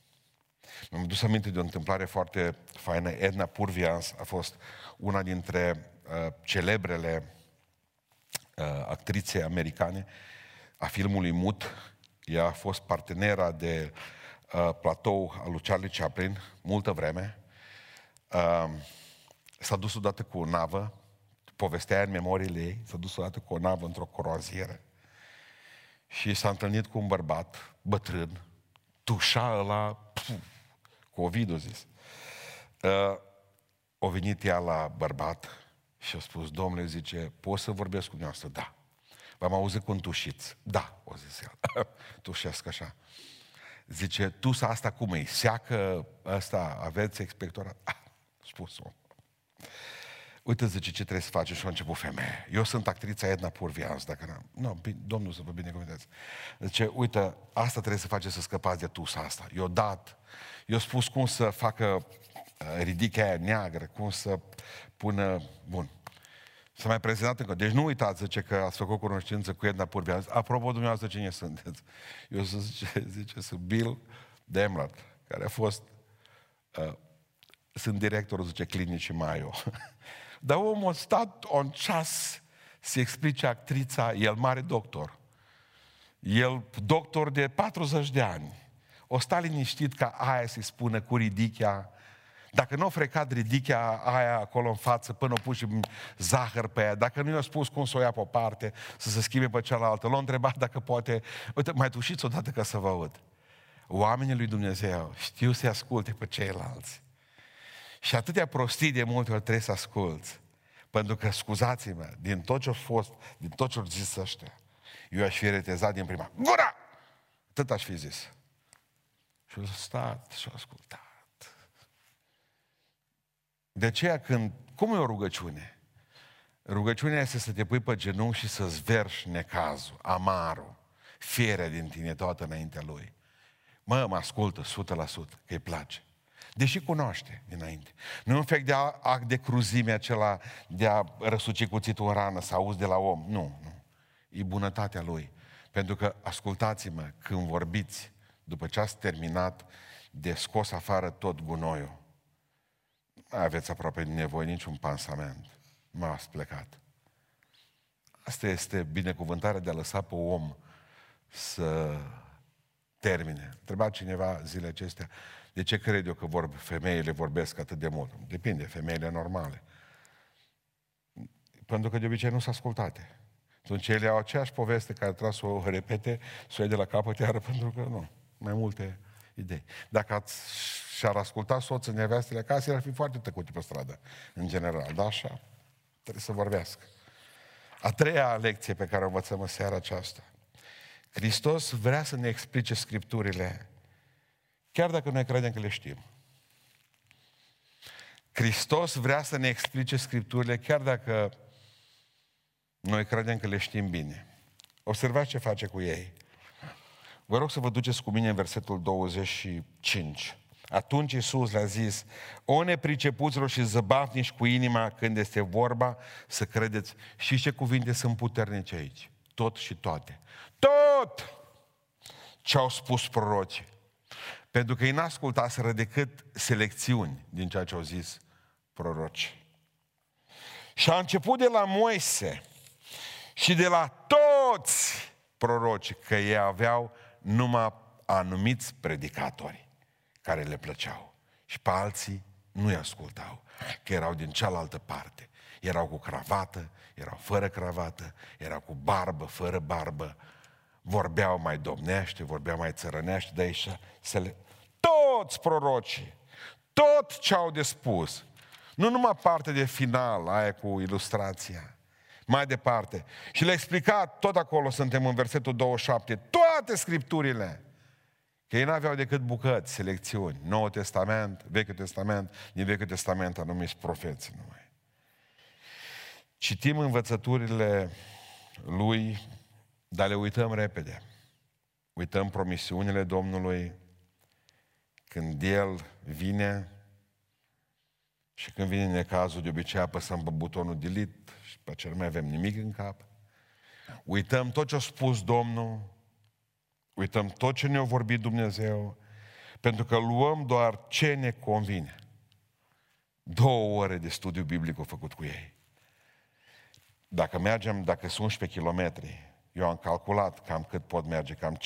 Mi-am dus aminte de o întâmplare foarte faină. Edna Purvians a fost una dintre uh, celebrele uh, actrițe americane a filmului Mut, ea a fost partenera de uh, platou al lui Charlie Chaplin multă vreme. Uh, s-a dus odată cu o navă, povestea în memoriile ei, s-a dus odată cu o navă într-o croazieră și s-a întâlnit cu un bărbat bătrân, tușa la cu Ovidiu zis. Uh, o venit ea la bărbat și a spus, domnule, zice, poți să vorbesc cu dumneavoastră? Da. V-am auzit cu un tușiț. Da, o zis el. Tușesc așa. Zice, tu să asta cum e? Seacă ăsta, aveți expectorat? Ah, spus-o. Uite, zice, ce trebuie să faci? Și a început femeie. Eu sunt actrița Edna Purvians, dacă n-am. Nu, no, domnul să vă binecuvânteți. Zice, uite, asta trebuie să faceți să scăpați de tusa asta. Eu dat, eu spus cum să facă uh, ridica aia neagră, cum să pună... Bun. S-a mai prezentat încă. Deci nu uitați, zice, că ați făcut cunoștință cu Edna Purbea. Apropo, dumneavoastră, cine sunteți? Eu să zice, zice, sunt Bill Demlat, care a fost, uh, sunt directorul, zice, clinicii Maio. Dar omul a stat un ceas să explice actrița, el mare doctor. El doctor de 40 de ani. O sta liniștit ca aia să-i spună cu ridichea dacă nu a frecat ridichea aia acolo în față până o pus zahăr pe ea, dacă nu i-a spus cum să o ia pe o parte, să se schimbe pe cealaltă, l-a întrebat dacă poate, uite, mai tușiți odată ca să vă aud. Oamenii lui Dumnezeu știu să-i asculte pe ceilalți. Și atâtea prostii de multe ori trebuie să asculți. Pentru că, scuzați-mă, din tot ce-a fost, din tot ce-au zis ăștia, eu aș fi retezat din prima. Gura! Atât aș fi zis. Și a stat și a ascultat. De aceea când, cum e o rugăciune? Rugăciunea este să te pui pe genunchi și să-ți verși necazul, amarul, fierea din tine toată înaintea lui. Mă, mă ascultă 100% că îi place. Deși cunoaște dinainte. Nu e un fel de act de cruzime acela de a răsuci cuțitul în rană, să auzi de la om. Nu, nu. E bunătatea lui. Pentru că, ascultați-mă, când vorbiți, după ce ați terminat de scos afară tot gunoiul, mai aveți aproape nevoie niciun pansament. Nu ați plecat. Asta este binecuvântarea de a lăsa pe om să termine. Întreba cineva zilele acestea, de ce cred eu că vor, femeile vorbesc atât de mult? Depinde, femeile normale. Pentru că de obicei nu sunt ascultate. Atunci ele au aceeași poveste care trebuie să o repete, să o de la capăt iară, pentru că nu, mai multe idei. Dacă ați și-ar asculta soții nevestele acasă, ar fi foarte tăcute pe stradă, în general. Da, așa? Trebuie să vorbească. A treia lecție pe care o învățăm în seara aceasta. Hristos vrea să ne explice Scripturile, chiar dacă noi credem că le știm. Hristos vrea să ne explice Scripturile, chiar dacă noi credem că le știm bine. Observați ce face cu ei. Vă rog să vă duceți cu mine în versetul 25. Atunci Iisus le-a zis, o nepricepuților și zăbavnici cu inima când este vorba să credeți. Și ce cuvinte sunt puternice aici? Tot și toate. Tot ce au spus prorocii. Pentru că ei n-ascultaseră decât selecțiuni din ceea ce au zis proroci. Și a început de la Moise și de la toți proroci, că ei aveau numai anumiți predicatori care le plăceau. Și pe alții nu-i ascultau, că erau din cealaltă parte. Erau cu cravată, erau fără cravată, erau cu barbă, fără barbă, vorbeau mai domnește, vorbeau mai țărănește, de aici să le... Toți prorocii, tot ce au de spus, nu numai partea de final, aia cu ilustrația, mai departe. Și le-a explicat, tot acolo suntem în versetul 27, toate scripturile. Că ei n-aveau decât bucăți, selecțiuni. Noul Testament, Vechiul Testament, din Vechiul Testament anumiți profeți numai. Citim învățăturile lui, dar le uităm repede. Uităm promisiunile Domnului când El vine și când vine necazul, de obicei apăsăm pe butonul delete și pe ce nu mai avem nimic în cap. Uităm tot ce a spus Domnul, uităm tot ce ne-a vorbit Dumnezeu, pentru că luăm doar ce ne convine. Două ore de studiu biblic au făcut cu ei. Dacă mergem, dacă sunt 11 km, eu am calculat cam cât pot merge, cam 5-6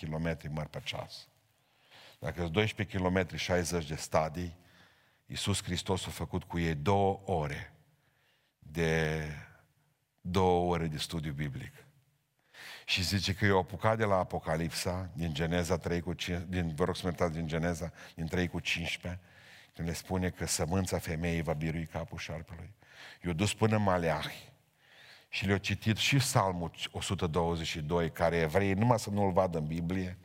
km măr pe ceas. Dacă sunt 12 km, 60 de stadii, Iisus Hristos a făcut cu ei două ore de două ore de studiu biblic. Și zice că eu apucat de la Apocalipsa, din Geneza 3 cu 5, din, vă rog să mă din Geneza, din 3 cu 15, când le spune că sămânța femeii va birui capul șarpelui. Eu dus până Maleahi și le-au citit și Psalmul 122, care evreii numai să nu-l vadă în Biblie,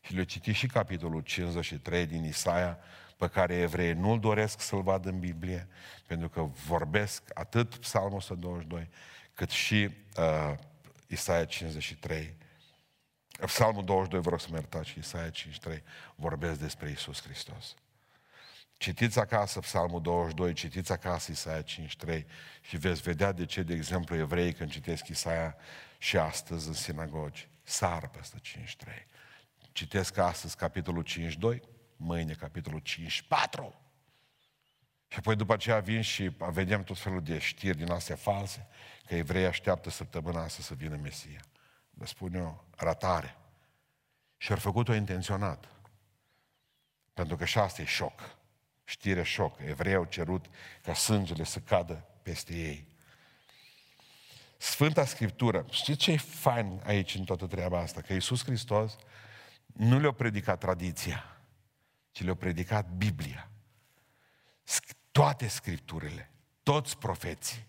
și le-au citit și capitolul 53 din Isaia, pe care evreii nu-l doresc să-l vadă în Biblie, pentru că vorbesc atât Psalmul 122, cât și uh, Isaia 53. Psalmul 22, vă rog să mă iertați, și Isaia 53 vorbesc despre Isus Hristos. Citiți acasă Psalmul 22, citiți acasă Isaia 53 și veți vedea de ce, de exemplu, evrei când citesc Isaia și astăzi în sinagogi, sar peste 53. Citesc astăzi capitolul 52, mâine capitolul 54. Și apoi după aceea vin și vedem tot felul de știri din astea false, că evrei așteaptă săptămâna asta să vină Mesia. Vă spun eu, ratare. Și au făcut-o intenționat. Pentru că și asta e șoc. Știre șoc. Evrei au cerut ca sângele să cadă peste ei. Sfânta Scriptură. Știți ce e fain aici în toată treaba asta? Că Iisus Hristos nu le-a predicat tradiția, ci le-a predicat Biblia. Toate Scripturile, toți profeții.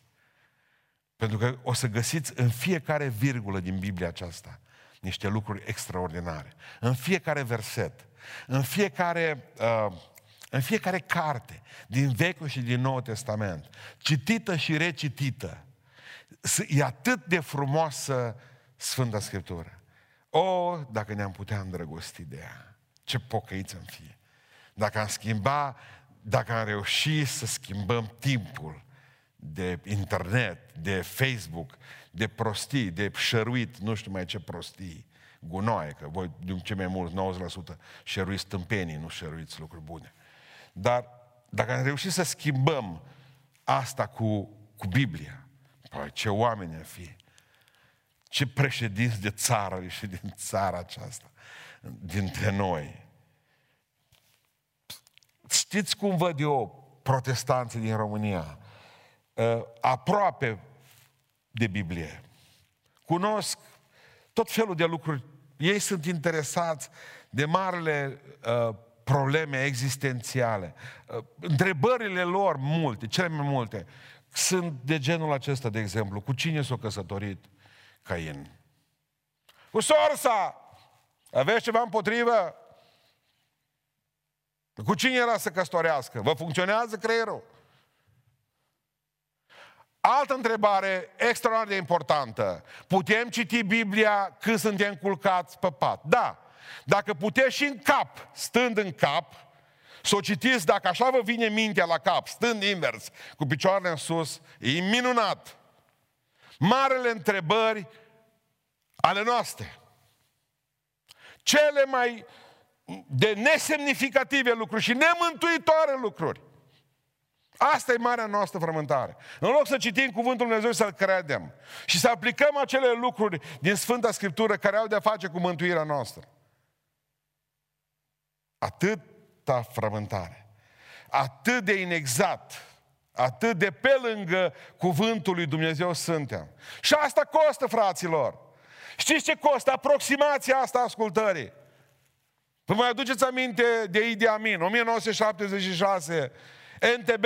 Pentru că o să găsiți în fiecare virgulă din Biblia aceasta niște lucruri extraordinare. În fiecare verset, în fiecare, uh, în fiecare carte din Vechiul și din Noul Testament, citită și recitită, e atât de frumoasă Sfânta Scriptură. O, dacă ne-am putea îndrăgosti de ea, ce pocăiți am fie. Dacă am schimba, dacă am reușit să schimbăm timpul de internet, de Facebook, de prostii, de șăruit, nu știu mai ce prostii, gunoaie, că voi, din ce mai mult, 90% șăruiți tâmpenii, nu șăruiți lucruri bune. Dar dacă am reușit să schimbăm asta cu, cu Biblia, păi ce oameni ar fi, ce președinți de țară și din țara aceasta, dintre noi. Știți cum văd eu protestanții din România? Uh, aproape de Biblie. Cunosc tot felul de lucruri. Ei sunt interesați de marile uh, probleme existențiale. Uh, întrebările lor, multe, cele mai multe, sunt de genul acesta, de exemplu. Cu cine s-a căsătorit Cain? Cu sorsa! Aveți ceva împotrivă? Cu cine era să căsătorească? Vă funcționează creierul? Altă întrebare extraordinar de importantă. Putem citi Biblia când suntem culcați pe pat? Da. Dacă puteți și în cap, stând în cap, să o citiți, dacă așa vă vine mintea la cap, stând invers, cu picioarele în sus, e minunat. Marele întrebări ale noastre. Cele mai de nesemnificative lucruri și nemântuitoare lucruri. Asta e marea noastră frământare. În loc să citim Cuvântul Lui Dumnezeu să-L credem și să aplicăm acele lucruri din Sfânta Scriptură care au de-a face cu mântuirea noastră. Atâta frământare, atât de inexact, atât de pe lângă Cuvântul lui Dumnezeu suntem. Și asta costă, fraților. Știți ce costă aproximația asta ascultării? Vă mai aduceți aminte de Idi Amin, 1976, NTB,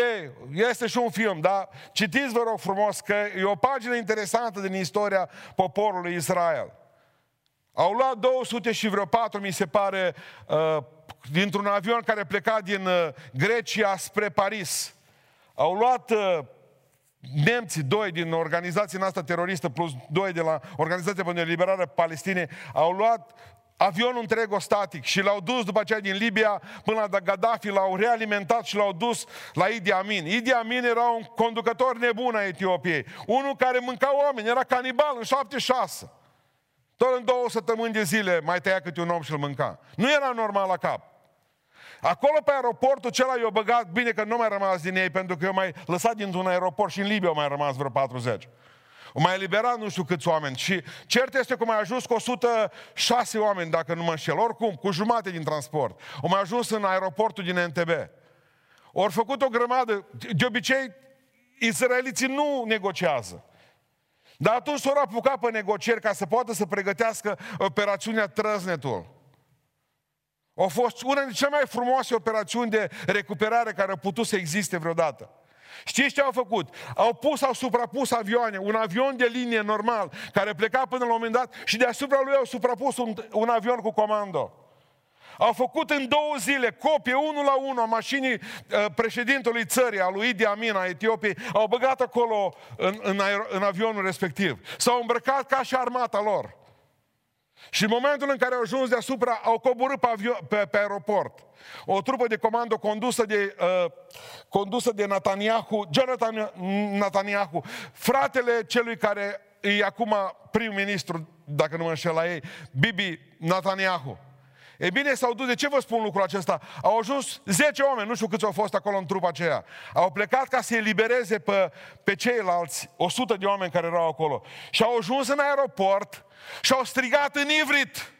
este și un film, da? Citiți, vă rog frumos, că e o pagină interesantă din istoria poporului Israel. Au luat 200 și vreo 4, mi se pare, uh, dintr-un avion care pleca din uh, Grecia spre Paris. Au luat uh, nemții, doi din organizația noastră teroristă, plus doi de la Organizația pentru Eliberarea Palestinei, au luat avionul întreg static și l-au dus după aceea din Libia până la Gaddafi, l-au realimentat și l-au dus la Idi Amin. Idi Amin era un conducător nebun a Etiopiei, unul care mânca oameni, era canibal în 76. Tot în două săptămâni de zile mai tăia câte un om și îl mânca. Nu era normal la cap. Acolo pe aeroportul acela i-au băgat, bine că nu mai rămas din ei, pentru că eu mai lăsat dintr-un aeroport și în Libia au mai rămas vreo 40. O mai eliberat nu știu câți oameni. Și cert este că mai ajuns cu 106 oameni, dacă nu mă înșel. Oricum, cu jumate din transport. O mai ajuns în aeroportul din NTB. Ori făcut o grămadă. De obicei, israeliții nu negociază. Dar atunci s-au apucat pe negocieri ca să poată să pregătească operațiunea Trăznetul. A fost una dintre cele mai frumoase operațiuni de recuperare care au putut să existe vreodată. Știți ce au făcut? Au pus, au suprapus avioane, un avion de linie normal, care pleca până la un moment dat și deasupra lui au suprapus un, un avion cu comando. Au făcut în două zile copie, unul la unul, a mașinii uh, președintelui țării, a lui Idi Amin, a Etiopiei, au băgat acolo în, în, aer, în avionul respectiv. S-au îmbrăcat ca și armata lor. Și în momentul în care au ajuns deasupra, au coborât pe, avio- pe, pe aeroport. O trupă de comando condusă de, uh, condusă de Netanyahu, Jonathan Netanyahu, fratele celui care e acum prim-ministru, dacă nu mă înșel la ei, Bibi Netanyahu. E bine, s-au dus, de ce vă spun lucrul acesta? Au ajuns 10 oameni, nu știu câți au fost acolo în trupa aceea. Au plecat ca să elibereze pe, pe ceilalți 100 de oameni care erau acolo. Și au ajuns în aeroport și au strigat în ivrit.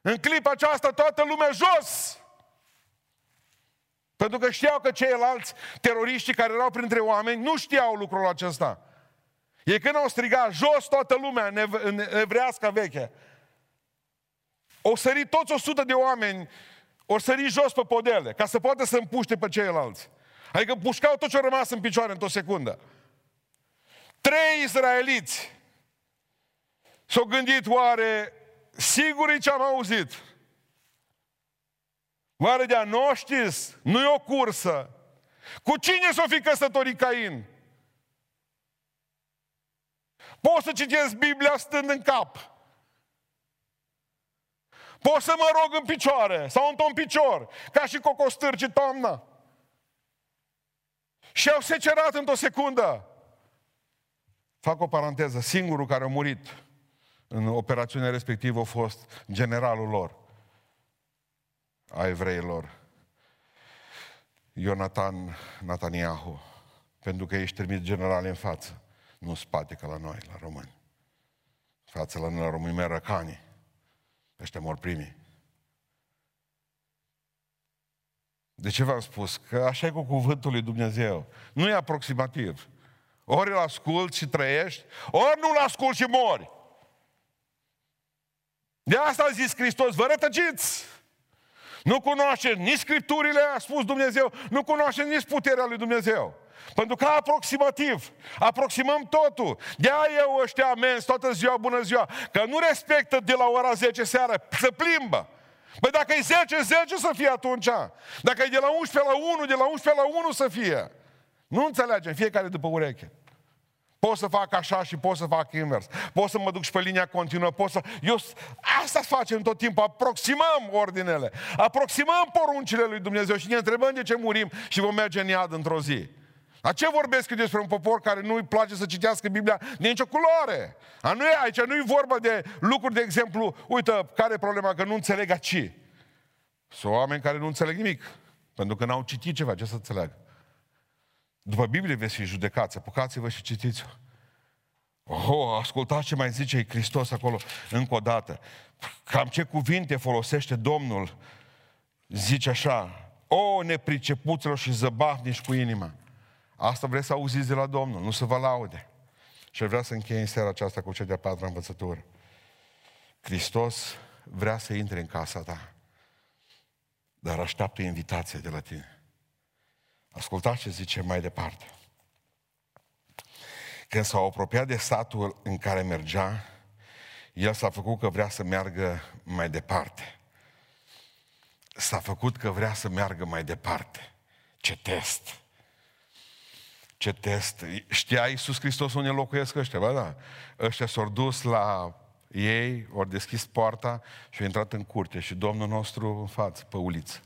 În clipa aceasta toată lumea jos! Pentru că știau că ceilalți teroriști care erau printre oameni nu știau lucrul acesta. E când au strigat jos toată lumea în evrească veche. O sări toți 100 de oameni, o sări jos pe podele, ca să poată să împuște pe ceilalți. Adică pușcau tot ce a rămas în picioare într-o secundă. Trei israeliți s-au gândit, oare sigur ce am auzit? Oare de-a noștri nu e o cursă? Cu cine s-o fi căsătorit Cain? Poți să citesc Biblia stând în cap. Pot să mă rog în picioare sau într-un picior, ca și cocostârci toamna. Și au secerat într-o secundă. Fac o paranteză. Singurul care a murit în operațiunea respectivă a fost generalul lor, a evreilor, Ionatan Nataniahu, pentru că ești trimis general în față, nu în spate ca la noi, la români. Față la noi, la români, merăcanii. Ăștia mor primii. De ce v-am spus? Că așa e cu cuvântul lui Dumnezeu. Nu e aproximativ. Ori îl asculți și trăiești, ori nu-l asculți și mori. De asta a zis Hristos, vă rătăciți! Nu cunoaște nici Scripturile, a spus Dumnezeu, nu cunoaște nici puterea lui Dumnezeu. Pentru că aproximativ, aproximăm totul. De-aia eu ăștia amenzi toată ziua, bună ziua, că nu respectă de la ora 10 seara, să plimbă. Păi dacă e 10, 10 să fie atunci. Dacă e de la 11 la 1, de la 11 la 1 să fie. Nu înțelegem, fiecare după ureche. Pot să fac așa și pot să fac invers. Pot să mă duc și pe linia continuă, pot să... Eu... Asta facem tot timpul, aproximăm ordinele, aproximăm poruncile lui Dumnezeu și ne întrebăm de ce murim și vom merge în iad într-o zi. A ce vorbesc eu despre un popor care nu-i place să citească Biblia de nicio culoare? A nu e aici, nu e vorba de lucruri, de exemplu, uite, care e problema? Că nu înțeleg aici. Sunt oameni care nu înțeleg nimic, pentru că n-au citit ceva, ce să înțeleagă. După Biblie veți fi judecați, apucați-vă și citiți-o. Oh, ascultați ce mai zice Hristos acolo încă o dată. Cam ce cuvinte folosește Domnul, zice așa, o, nepricepuților și zăbavnici cu inima. Asta vreți să auziți de la Domnul, nu să vă laude. Și vreau să închei în seara aceasta cu cea de-a patra învățătură. Hristos vrea să intre în casa ta, dar așteaptă invitație de la tine. Ascultați ce zice mai departe. Când s-a apropiat de satul în care mergea, el s-a făcut că vrea să meargă mai departe. S-a făcut că vrea să meargă mai departe. Ce test! Ce test! Știa Iisus Hristos unde locuiesc ăștia, bă, da? Ăștia s-au dus la ei, au deschis poarta și au intrat în curte și Domnul nostru în față, pe uliță.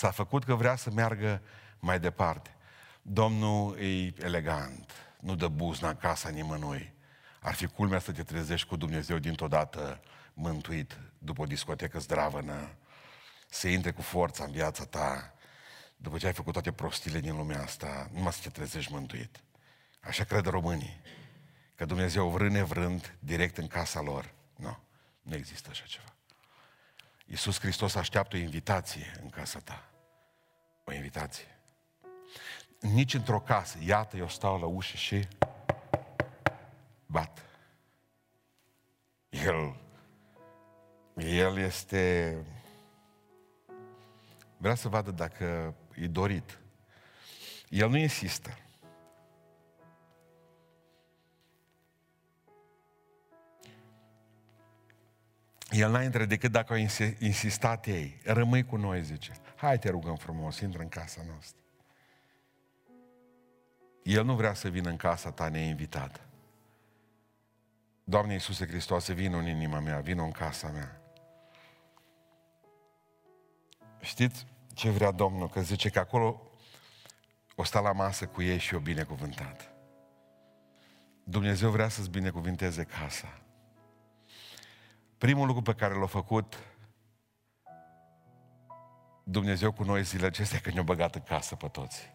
S-a făcut că vrea să meargă mai departe. Domnul e elegant, nu dă buzna în casa nimănui. Ar fi culmea să te trezești cu Dumnezeu dintr-o dată mântuit după o discotecă zdravănă, să intre cu forța în viața ta, după ce ai făcut toate prostile din lumea asta, numai să te trezești mântuit. Așa cred românii, că Dumnezeu vrând nevrând, direct în casa lor. Nu, nu există așa ceva. Iisus Hristos așteaptă o invitație în casa ta. O invitație. Nici într-o casă. Iată, eu stau la ușă și bat. El, el este... Vrea să vadă dacă e dorit. El nu insistă. El n-a intrat decât dacă au insistat ei. Rămâi cu noi, zice. Hai te rugăm frumos, intră în casa noastră. El nu vrea să vină în casa ta neinvitat. Doamne Iisuse Hristoase, vină în inima mea, vină în casa mea. Știți ce vrea Domnul? Că zice că acolo o sta la masă cu ei și o binecuvântat. Dumnezeu vrea să-ți binecuvinteze casa. Primul lucru pe care l-a făcut Dumnezeu cu noi zilele acestea că ne-a băgat în casă pe toți.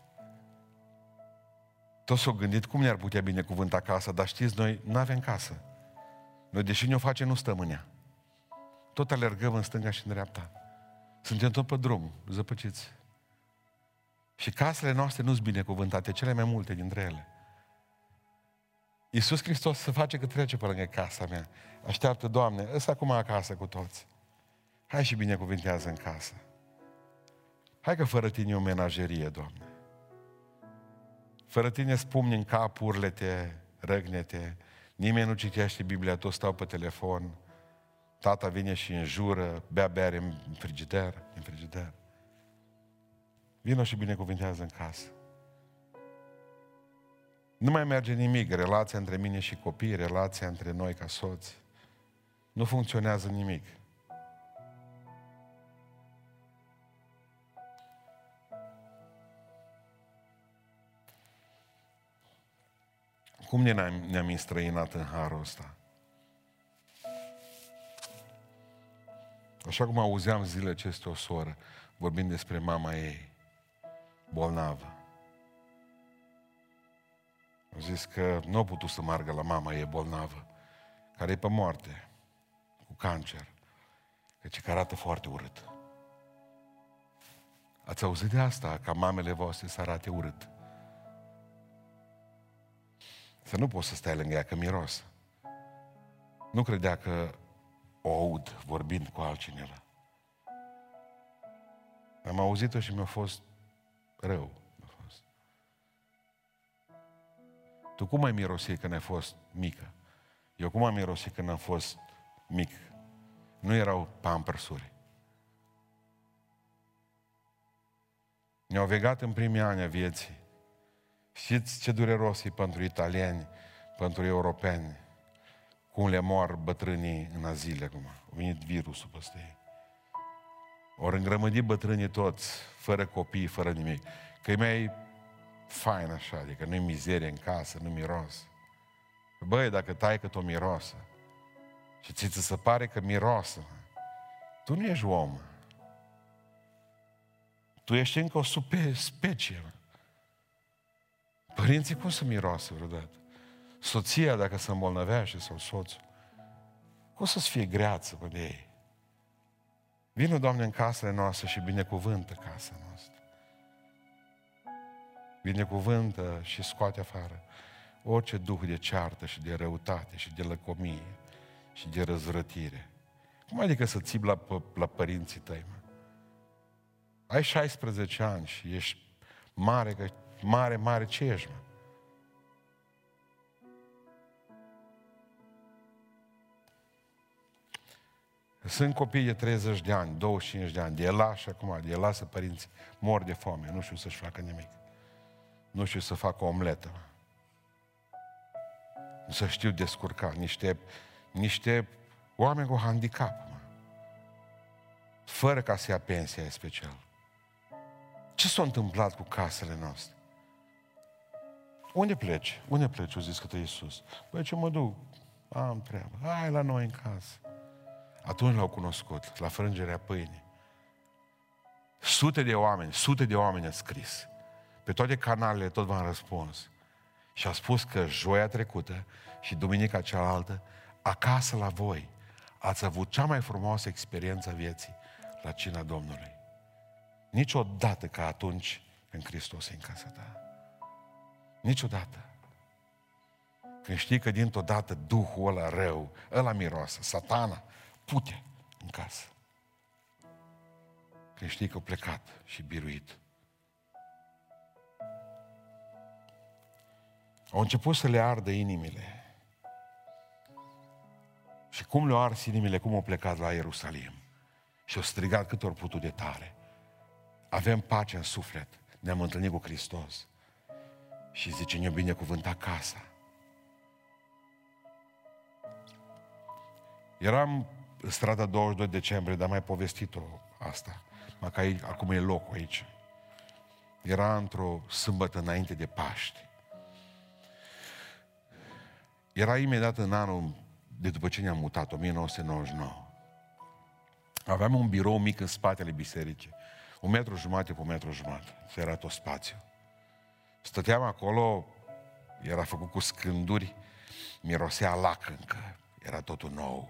Toți s-au gândit cum ne-ar putea binecuvânta casa, dar știți, noi nu avem casă. Noi, deși ne-o face, nu stăm în ea. Tot alergăm în stânga și în dreapta. Suntem tot pe drum, zăpăciți. Și casele noastre nu sunt binecuvântate, cele mai multe dintre ele. Iisus Hristos se face că trece pe lângă casa mea. Așteaptă, Doamne, ăsta acum acasă cu toți. Hai și binecuvintează în casă. Hai că fără tine e o menagerie, Doamne. Fără tine spumni în cap, urlete, răgnete, nimeni nu citește Biblia, toți stau pe telefon, tata vine și înjură, bea bere în frigider, în frigider. Vino și binecuvintează în casă. Nu mai merge nimic, relația între mine și copii, relația între noi ca soți. Nu funcționează nimic. Cum ne ne-am, ne-am înstrăinat în harul ăsta? Așa cum auzeam zilele acestea o soră vorbind despre mama ei, bolnavă. Au zis că nu a putut să meargă la mama ei bolnavă, care e pe moarte, cu cancer, căci că arată foarte urât. Ați auzit de asta, ca mamele voastre să arate urât? Să nu poți să stai lângă ea, că miros. Nu credea că o aud vorbind cu altcineva. Am auzit-o și mi-a fost rău. Mi-a fost. Tu cum ai mirosit când ai fost mică? Eu cum am mirosit când am fost mic? Nu erau pampersuri. Ne-au vegat în primii ani a vieții Știți ce dureros e pentru italieni, pentru europeni, cum le mor bătrânii în azile acum. A venit virusul peste ei. Ori îngrămădit bătrânii toți, fără copii, fără nimic. Că e mai fain așa, adică nu-i mizerie în casă, nu miros. Băi, dacă tai că o mirosă și ți se pare că mirosă, tu nu ești om. Tu ești încă o super specie. Părinții cum să miroasă vreodată? Soția, dacă se îmbolnăvește, sau soțul, cum să-ți fie greață pe de ei? Vine, Doamne, în casele noastre și binecuvântă casa noastră. Binecuvântă și scoate afară orice duh de ceartă și de răutate și de lăcomie și de răzvrătire. Cum adică să ții la, la părinții tăi, mă? Ai 16 ani și ești mare, că mare, mare, ce ești, mă? Sunt copii de 30 de ani, 25 de ani, de el și acum, de el lasă părinții, mor de foame, nu știu să-și facă nimic. Nu știu să facă o omletă. Nu să știu descurca. Niște, niște oameni cu handicap. Mă. Fără ca să ia pensia e special. Ce s-a întâmplat cu casele noastre? Unde pleci? Unde pleci? O zis că Iisus. Băi, ce mă duc? Am treabă. Hai la noi în casă. Atunci l-au cunoscut, la frângerea pâinii. Sute de oameni, sute de oameni a scris. Pe toate canalele tot v-am răspuns. Și a spus că joia trecută și duminica cealaltă, acasă la voi, ați avut cea mai frumoasă experiență a vieții la cina Domnului. Niciodată ca atunci în Hristos în casa ta. Niciodată. Când știi că dintr-o dată Duhul ăla rău, ăla miroasă, satana, pute în casă. Când știi că a plecat și biruit. Au început să le ardă inimile. Și cum le-au ars inimile, cum au plecat la Ierusalim. Și au strigat cât ori putut de tare. Avem pace în suflet. Ne-am întâlnit cu Hristos. Și zice, ne-a binecuvântat casa. Eram strada 22 decembrie, dar mai povestit-o asta. Măcar acum e locul aici. Era într-o sâmbătă înainte de Paști. Era imediat în anul de după ce ne-am mutat, 1999. Aveam un birou mic în spatele bisericii. Un metru jumate pe un metru jumate. Se era tot spațiu. Stăteam acolo, era făcut cu scânduri, mirosea lac încă. Era totul nou.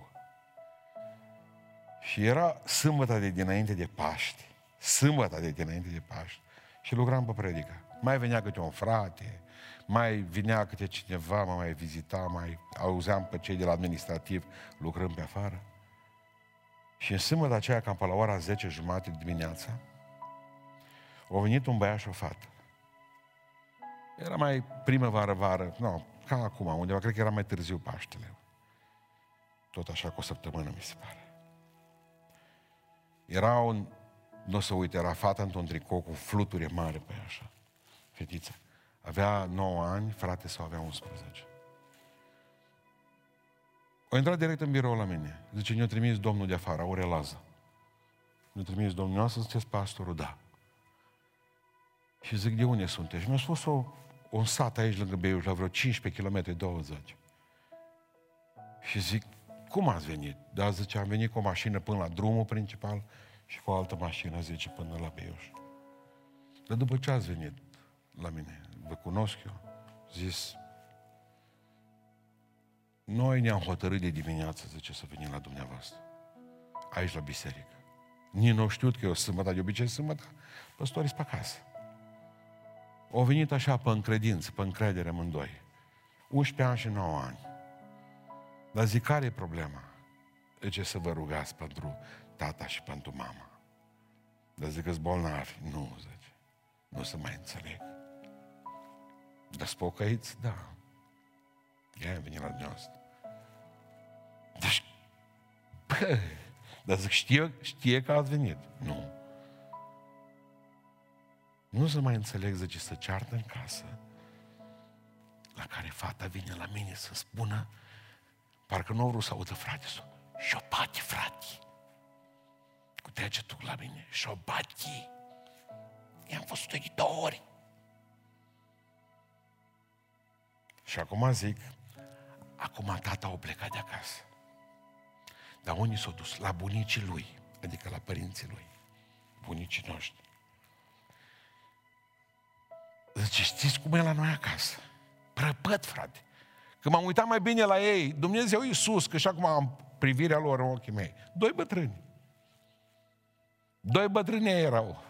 Și era sâmbătă de dinainte de Paști. Sâmbătă de dinainte de Paști. Și lucram pe predică. Mai venea câte un frate, mai vinea câte cineva, mă mai vizita, mai auzeam pe cei de la administrativ lucrând pe afară. Și în sâmbătă aceea, cam pe la ora 10 jumate dimineața, a venit un băiat și o fată. Era mai primăvară-vară, nu, ca acum, undeva, cred că era mai târziu Paștele. Tot așa cu o săptămână, mi se pare. Era un, nu o să uite, era fata într-un tricou cu fluturi mare pe așa. Fetița. Avea 9 ani, frate sau avea 11. O intrat direct în birou la mine. Zice, ne-a trimis domnul de afară, Aurelază. Ne-a trimis domnul, noastră sunteți pastorul? Da. Și zic, de unde sunteți? Și mi-a spus o, un sat aici lângă Beiuș, la vreo 15 km 20. Și zic, cum ați venit? Da, zice, am venit cu o mașină până la drumul principal și cu o altă mașină, zice, până la Beiuș. Dar după ce ați venit la mine? Vă cunosc eu. Zis, noi ne-am hotărât de dimineață, zice, să venim la dumneavoastră. Aici la biserică. Nici nu știut că eu sâmbătă, de obicei sâmbătă, păstorii pe acasă. Au venit așa pe încredință, pe încredere amândoi. 11 ani și 9 ani. Dar zic, care e problema? ce să vă rugați pentru tata și pentru mama. Dar zic că bolnavi. Nu, zice. Nu să mai înțeleg. Dar spocăiți? Da. Ea a venit la dumneavoastră. Deci, bă, dar zic, știe, știe că ați venit. Nu. Nu să mai înțeleg, zice, să ceartă în casă, La care fata vine la mine să spună, parcă nu vreau să audă frate, să șopati, frate. Cu degetul la mine, șopati. I-am fost de două ori. Și acum zic, acum tata a plecat de acasă. Dar unii s-au dus? La bunicii lui, adică la părinții lui, bunicii noștri. Zice, știți cum e la noi acasă? Prăpăt, frate. Când m-am uitat mai bine la ei, Dumnezeu Iisus, că și acum am privirea lor în ochii mei. Doi bătrâni. Doi bătrâni erau.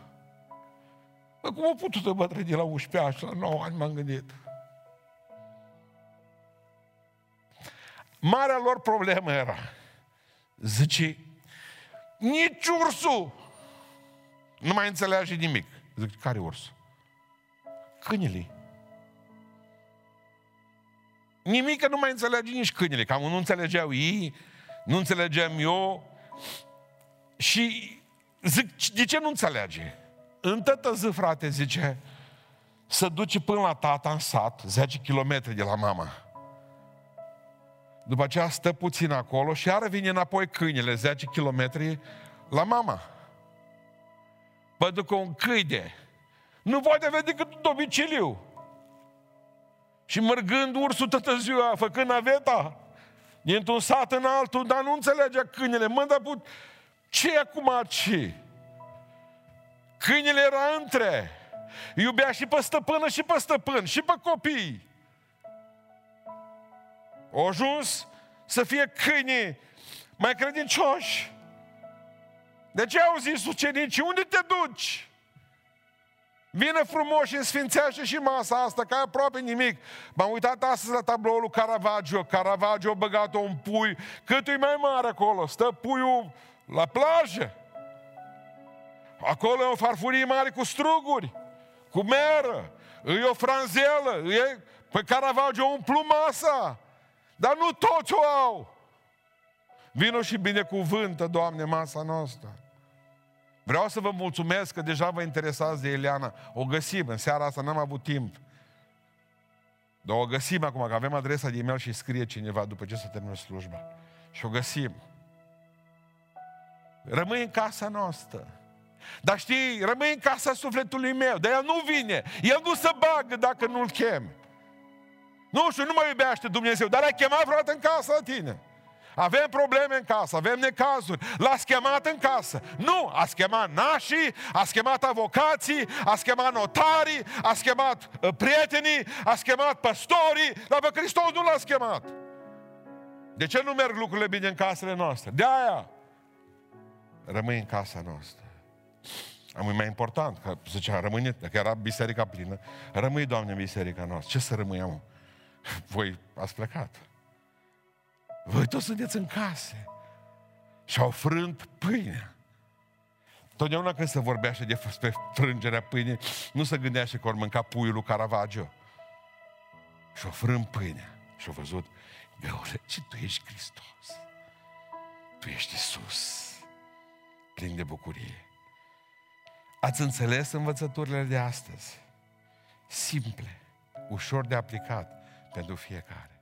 Bă, cum au putut bătrâni la 11 ani și la 9 ani m-am gândit. Marea lor problemă era, zice, nici ursul nu mai înțelege nimic. Zic, care urs? Câinele. Nimic nu mai înțelege nici câinele, cam nu înțelegeau ei, nu înțelegeam eu. Și zic, de ce nu înțelege? În tătă zi, frate, zice, să duce până la tata în sat, 10 km de la mama. După aceea stă puțin acolo și iară vine înapoi câinele, 10 km la mama. Pentru că un câine nu poate vedea decât domiciliu. Și mergând ursul toată ziua, făcând naveta, dintr-un sat în altul, dar nu înțelegea câinele. Mă, dar put... ce e acum ce? Câinele era între. Iubea și pe stăpână și pe stăpân, și pe copii. O ajuns să fie câinii mai credincioși. De ce au zis ucenicii? Unde te duci? Vine frumos și sfințește și masa asta, ca aproape nimic. M-am uitat astăzi la tabloul lui Caravaggio. Caravaggio a băgat un pui. Cât e mai mare acolo? Stă puiul la plajă. Acolo e o farfurie mare cu struguri, cu meră, e o franzelă, e... Pe Caravaggio umplu masa. Dar nu toți o au. Vino și binecuvântă, Doamne, masa noastră. Vreau să vă mulțumesc că deja vă interesați de Eliana. O găsim, în seara asta n-am avut timp. Dar o găsim acum, că avem adresa de e-mail și scrie cineva după ce să termină slujba. Și o găsim. Rămâi în casa noastră. Dar știi, rămâi în casa sufletului meu, dar el nu vine. El nu se bagă dacă nu-l chem. Nu știu, nu mă iubește Dumnezeu, dar ai chemat vreodată în casă la tine. Avem probleme în casă, avem necazuri. L-a chemat în casă. Nu, a chemat nașii, a chemat avocații, a chemat notarii, a chemat uh, prietenii, a chemat păstorii, dar pe Hristos nu l-a chemat. De ce nu merg lucrurile bine în casele noastre? De aia rămâi în casa noastră. Am e mai important, că zicea, rămâne, dacă era biserica plină, rămâi, Doamne, în biserica noastră. Ce să rămâi, Voi ați plecat. Voi toți sunteți în case. Și au frânt pâinea. Totdeauna când se vorbește despre frângerea pâinii, nu se gândește că ori mânca puiul lui Caravaggio. Și-o frânt pâinea. Și-o văzut, Găure, ce tu ești Hristos. Tu ești Isus. Plin de bucurie. Ați înțeles învățăturile de astăzi? Simple, ușor de aplicat pentru fiecare.